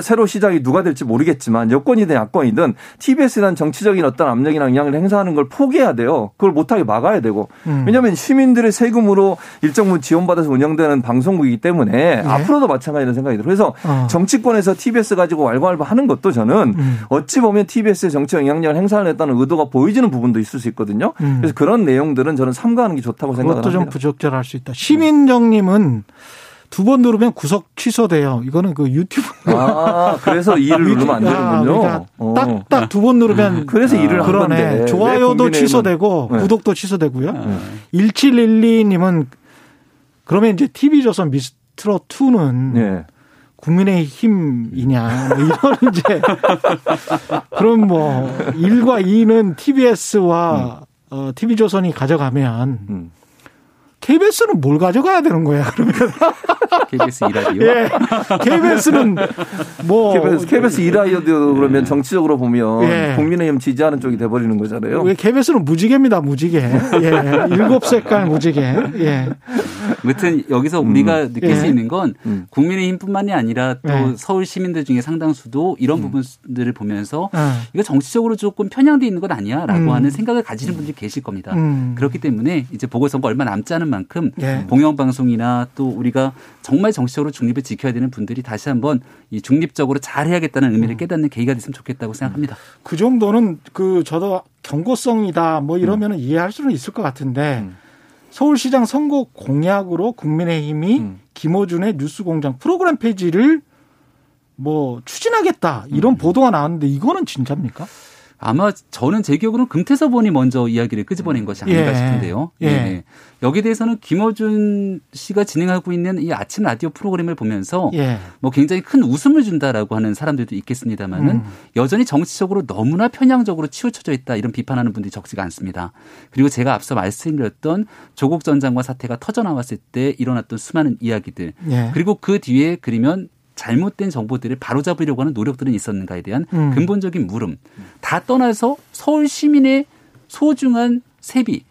새로 시작이 누가 될지 모르겠지만 여권이든 야권이든 TBS에 대한 정치적인 어떤 압력이나 영향을 행사하는 걸 포기해야 돼요. 그걸 못하게 막아야 되고. 음. 왜냐하면 시민들의 세금으로 일정 부분 지원받아서 운영되는 방송국이기 때문에 네. 앞으로도 마찬가지라는 생각이 들어요. 그래서 어. 정치권에서 TBS 가지고 왈가왈부 하는 것도 저는 음. 어찌 보면 TBS의 정치 영향력을 행사하겠다는 의도가 보이지는 부분도 있을 수 있거든요. 음. 그래서 그런 내용들은 저는 삼가하는 게 좋다고 생각합니다. 그것도 좀 부적절할 수 있다. 시민정님은 두 번 누르면 구속 취소돼요. 이거는 그 유튜브. 아, 그래서 이를 누르면 안 되는군요. 아, 그러니까 딱딱 두 번 누르면. 음, 그래서 이를 아, 그러네. 좋아요도 취소되고 네. 구독도 취소되고요. 네. 1712님은 그러면 이제 TV조선 미스트롯 2는 네. 국민의 힘이냐 뭐 이런 이제 그럼 뭐 1과 2는 TBS와 음. 어, TV조선이 가져가면 음. KBS는 뭘 가져가야 되는 거야, 그러면. KBS 이라디오? 예. KBS는 뭐. KBS, KBS 이라디오 그러면 정치적으로 보면 예. 국민의힘 지지하는 쪽이 돼버리는 거잖아요. 왜 KBS는 무지개입니다, 무지개. 예. 일곱 색깔 무지개. 예. 아무튼 여기서 우리가 음. 느낄 예. 수 있는 건 음. 국민의힘뿐만이 아니라 또 예. 서울 시민들 중에 상당수도 이런 음. 부분들을 보면서 아. 이거 정치적으로 조금 편향돼 있는 것 아니야 라고 음. 하는 생각을 가지는 분들이 계실 겁니다. 음. 그렇기 때문에 이제 보궐선거 얼마 남지 않은 만큼 예. 공영방송이나 또 우리가 정말 정치적으로 중립을 지켜야 되는 분들이 다시 한번 이 중립적으로 잘 해야겠다는 의미를 음. 깨닫는 계기가 됐으면 좋겠다고 생각합니다. 그 정도는 그 저도 경고성이다 뭐 이러면 음. 이해할 수는 있을 것 같은데 음. 서울시장 선거 공약으로 국민의힘이 음. 김호준의 뉴스공장 프로그램 폐지를 뭐 추진하겠다 이런 음. 보도가 나왔는데 이거는 진짜입니까? 아마 저는 제 기억으로는 금태섭 의원이 먼저 이야기를 끄집어낸 것이 아닌가 예. 싶은데요. 예. 예. 여기에 대해서는 김어준 씨가 진행하고 있는 이 아침 라디오 프로그램을 보면서 예. 뭐 굉장히 큰 웃음을 준다라고 하는 사람들도 있겠습니다만은 음. 여전히 정치적으로 너무나 편향적으로 치우쳐져 있다 이런 비판하는 분들이 적지가 않습니다. 그리고 제가 앞서 말씀드렸던 조국 전 장관 사태가 터져 나왔을 때 일어났던 수많은 이야기들 예. 그리고 그 뒤에 그리면 잘못된 정보들을 바로잡으려고 하는 노력들은 있었는가에 대한 음. 근본적인 물음 다 떠나서 서울 시민의 소중한 세비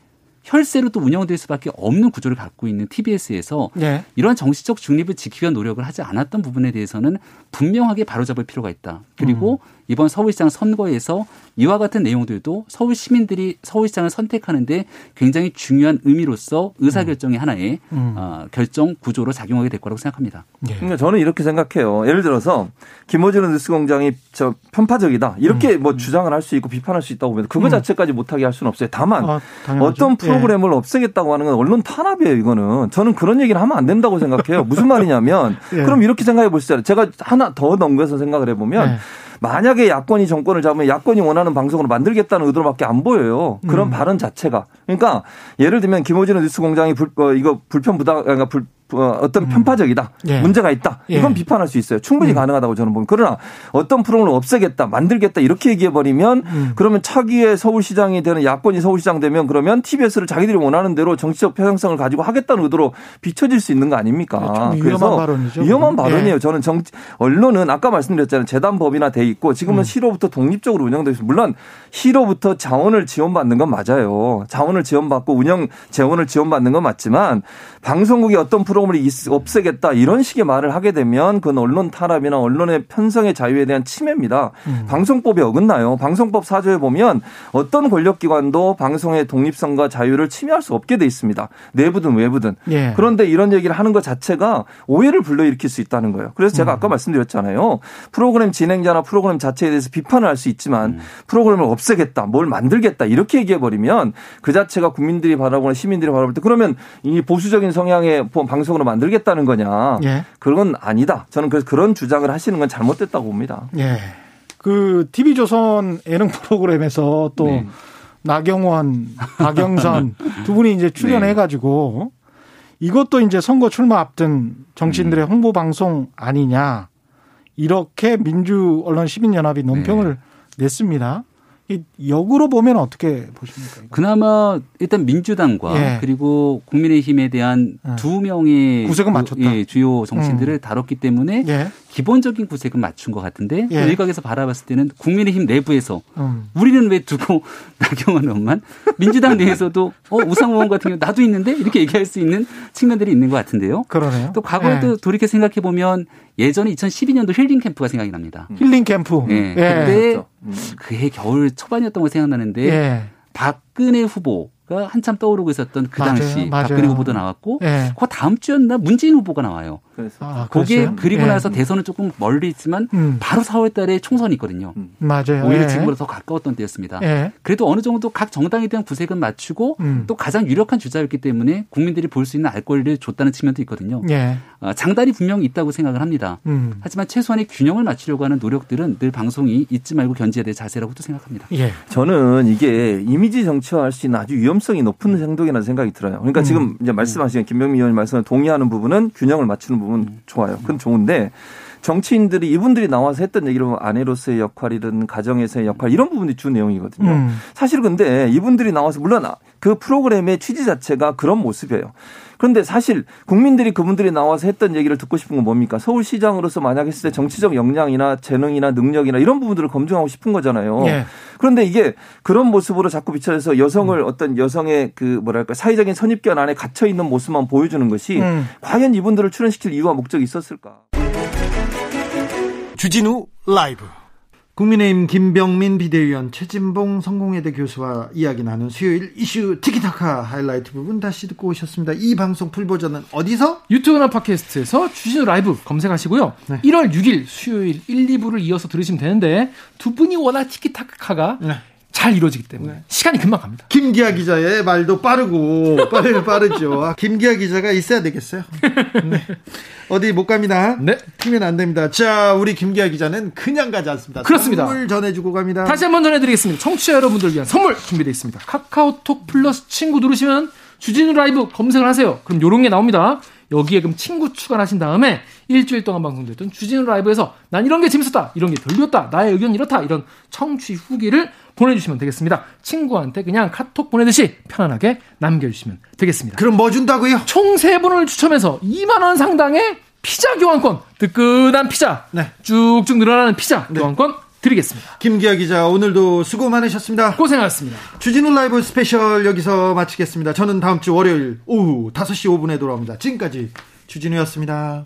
혈세로 또 운영될 수밖에 없는 구조를 갖고 있는 TBS에서 네. 이러한 정치적 중립을 지키기 위한 노력을 하지 않았던 부분에 대해서는 분명하게 바로잡을 필요가 있다. 그리고 음. 이번 서울시장 선거에서 이와 같은 내용들도 서울 시민들이 서울시장을 선택하는데 굉장히 중요한 의미로서 의사결정의 음. 하나의 음. 어, 결정 구조로 작용하게 될 거라고 생각합니다. 예. 그러니까 저는 이렇게 생각해요. 예를 들어서 김호준의 뉴스공장이 저 편파적이다 이렇게 음. 뭐 주장을 할 수 있고 비판할 수 있다고 보면 그거 음. 자체까지 못하게 할 수는 없어요. 다만 아, 어떤 예. 프로그램을 예. 없애겠다고 하는 건 언론 탄압이에요. 이거는 저는 그런 얘기를 하면 안 된다고 생각해요. 무슨 말이냐면 예. 그럼 이렇게 생각해 보시죠. 제가 하나 더 넘겨서 생각을 해보면. 예. 만약에 야권이 정권을 잡으면 야권이 원하는 방송으로 만들겠다는 의도로밖에 안 보여요. 그런 음. 발언 자체가. 그러니까 예를 들면 김호진의 뉴스공장이 불, 어, 이거 불편 부당, 그러니까 불, 어, 어떤 음. 편파적이다. 예. 문제가 있다. 이건 예. 비판할 수 있어요. 충분히 음. 가능하다고 저는 봅니다. 그러나 어떤 프로그램을 없애겠다, 만들겠다 이렇게 얘기해 버리면 음. 그러면 차기에 서울시장이 되는 야권이 서울시장 되면 그러면 TBS를 자기들이 원하는 대로 정치적 편향성을 가지고 하겠다는 의도로 비춰질 수 있는 거 아닙니까? 네, 위험한 발언이죠. 위험한 발언이에요. 예. 저는 정 언론은 아까 말씀드렸잖아요. 재단법이나 돼 있고 지금은 음. 시로부터 독립적으로 운영되고 있습니다. 물론 시로부터 자원을 지원받는 건 맞아요. 자원을 지원받고 운영 재원을 지원받는 건 맞지만 방송국이 어떤 프로 그램을 없애겠다 이런 식의 말을 하게 되면 그건 언론 탄압이나 언론의 편성의 자유에 대한 침해입니다. 음. 방송법이 어긋나요. 방송법 사조에 보면 어떤 권력기관도 방송의 독립성과 자유를 침해할 수 없게 돼 있습니다. 내부든 외부든. 예. 그런데 이런 얘기를 하는 것 자체가 오해를 불러일으킬 수 있다는 거예요. 그래서 제가 음. 아까 말씀드렸잖아요. 프로그램 진행자나 프로그램 자체에 대해서 비판을 할 수 있지만 음. 프로그램을 없애겠다, 뭘 만들겠다 이렇게 얘기해 버리면 그 자체가 국민들이 바라보는 시민들이 바라볼 때 그러면 이 보수적인 성향의 방송 방송으로 만들겠다는 거냐. 예. 그건 아니다. 저는 그래서 그런 주장을 하시는 건 잘못됐다고 봅니다. 예. 그 TV조선 예능 프로그램에서 또 네. 나경원, 박영선 두 분이 이제 출연해가지고 네. 이것도 이제 선거 출마 앞둔 정치인들의 음. 홍보 방송 아니냐 이렇게 민주 언론 시민연합이 논평을 네. 냈습니다. 역으로 보면 어떻게 보십니까? 그나마 일단 민주당과 예. 그리고 국민의힘에 대한 예. 두 명의 구색은 맞췄다. 예, 주요 정치인들을 음. 다뤘기 때문에 예. 기본적인 구색은 맞춘 것 같은데 예. 일각에서 바라봤을 때는 국민의힘 내부에서 음. 우리는 왜 두고 나경원 의원만 민주당 내에서도 어 우상 의원 같은 경우 나도 있는데 이렇게 얘기할 수 있는 측면들이 있는 것 같은데요. 그러네요. 또 과거에 도 예. 돌이켜 생각해 보면 예전에 2012년도 힐링 캠프가 생각이 납니다. 힐링 캠프. 예. 예. 그때 그렇죠. 음. 그해 겨울 초반이었던 거 생각나는데 예. 박근혜 후보 가 한참 떠오르고 있었던 그 맞아요, 당시 맞아요. 박근혜 후보도 나왔고 예. 그 다음 주였나 문재인 후보가 나와요. 그래서 아, 그게 그리고 예. 나서 대선은 조금 멀리 있지만 음. 바로 4월달에 총선이 있거든요. 음. 맞아요. 오히려 예. 지금보다 더 가까웠던 때였습니다. 예. 그래도 어느 정도 각 정당에 대한 구색은 맞추고 음. 또 가장 유력한 주자였기 때문에 국민들이 볼 수 있는 알 권리를 줬다는 측면도 있거든요. 예. 어, 장단이 분명히 있다고 생각을 합니다. 음. 하지만 최소한의 균형을 맞추려고 하는 노력들은 늘 방송이 잊지 말고 견지해야 될 자세라고도 생각합니다. 예. 저는 이게 이미지 정치화할 수 있는 아주 위험성이 높은 행동이라는 생각이 들어요. 그러니까 음. 지금 이제 말씀하신 김병민 의원님 말씀을 동의하는 부분은 균형을 맞추는 부분 음. 좋아요. 그건 좋은데 정치인들이 이분들이 나와서 했던 얘기를 보면 아내로서의 역할이든 가정에서의 역할 이런 부분이 주 내용이거든요. 음. 사실 근데 이분들이 나와서 물론 그 프로그램의 취지 자체가 그런 모습이에요. 그런데 사실 국민들이 그분들이 나와서 했던 얘기를 듣고 싶은 건 뭡니까? 서울시장으로서 만약 했을 때 정치적 역량이나 재능이나 능력이나 이런 부분들을 검증하고 싶은 거잖아요. 예. 그런데 이게 그런 모습으로 자꾸 비춰져서 여성을 음. 어떤 여성의 그 뭐랄까 사회적인 선입견 안에 갇혀 있는 모습만 보여주는 것이 음. 과연 이분들을 출연시킬 이유와 목적이 있었을까? 주진우 라이브 국민의힘 김병민 비대위원 최진봉 성공회대 교수와 이야기 나눈 수요일 이슈 티키타카 하이라이트 부분 다시 듣고 오셨습니다. 이 방송 풀버전은 어디서? 유튜브나 팟캐스트에서 주진우 라이브 검색하시고요. 네. 1월 6일 수요일 1, 2부를 이어서 들으시면 되는데 두 분이 워낙 티키타카가 네. 잘 이루어지기 때문에 네. 시간이 금방 갑니다. 김기아 기자의 말도 빠르고 빠르 빠르죠. 김기아 기자가 있어야 되겠어요. 네. 어디 못 갑니다. 네. 튀면 안 됩니다. 자, 우리 김기아 기자는 그냥 가지 않습니다. 그렇습니다. 선물 전해주고 갑니다. 다시 한번 전해드리겠습니다. 청취자 여러분들 위한 선물 준비되어 있습니다. 카카오톡 플러스 친구 누르시면 주진우 라이브 검색을 하세요. 그럼 요런 게 나옵니다. 여기에 그럼 친구 추가하신 다음에 일주일 동안 방송됐던 주진우 라이브에서 난 이런 게 재밌었다, 이런 게 별로였다, 나의 의견 이렇다, 이런 청취 후기를 보내주시면 되겠습니다. 친구한테 그냥 카톡 보내듯이 편안하게 남겨주시면 되겠습니다. 그럼 뭐 준다고요? 총 세분을 추첨해서 2만원 상당의 피자 교환권, 뜨끈한 피자, 네. 쭉쭉 늘어나는 피자 네. 교환권 드리겠습니다. 김기아 기자 오늘도 수고 많으셨습니다. 고생하셨습니다. 주진우 라이브 스페셜 여기서 마치겠습니다. 저는 다음 주 월요일 오후 5시 5분에 돌아옵니다. 지금까지 주진우였습니다.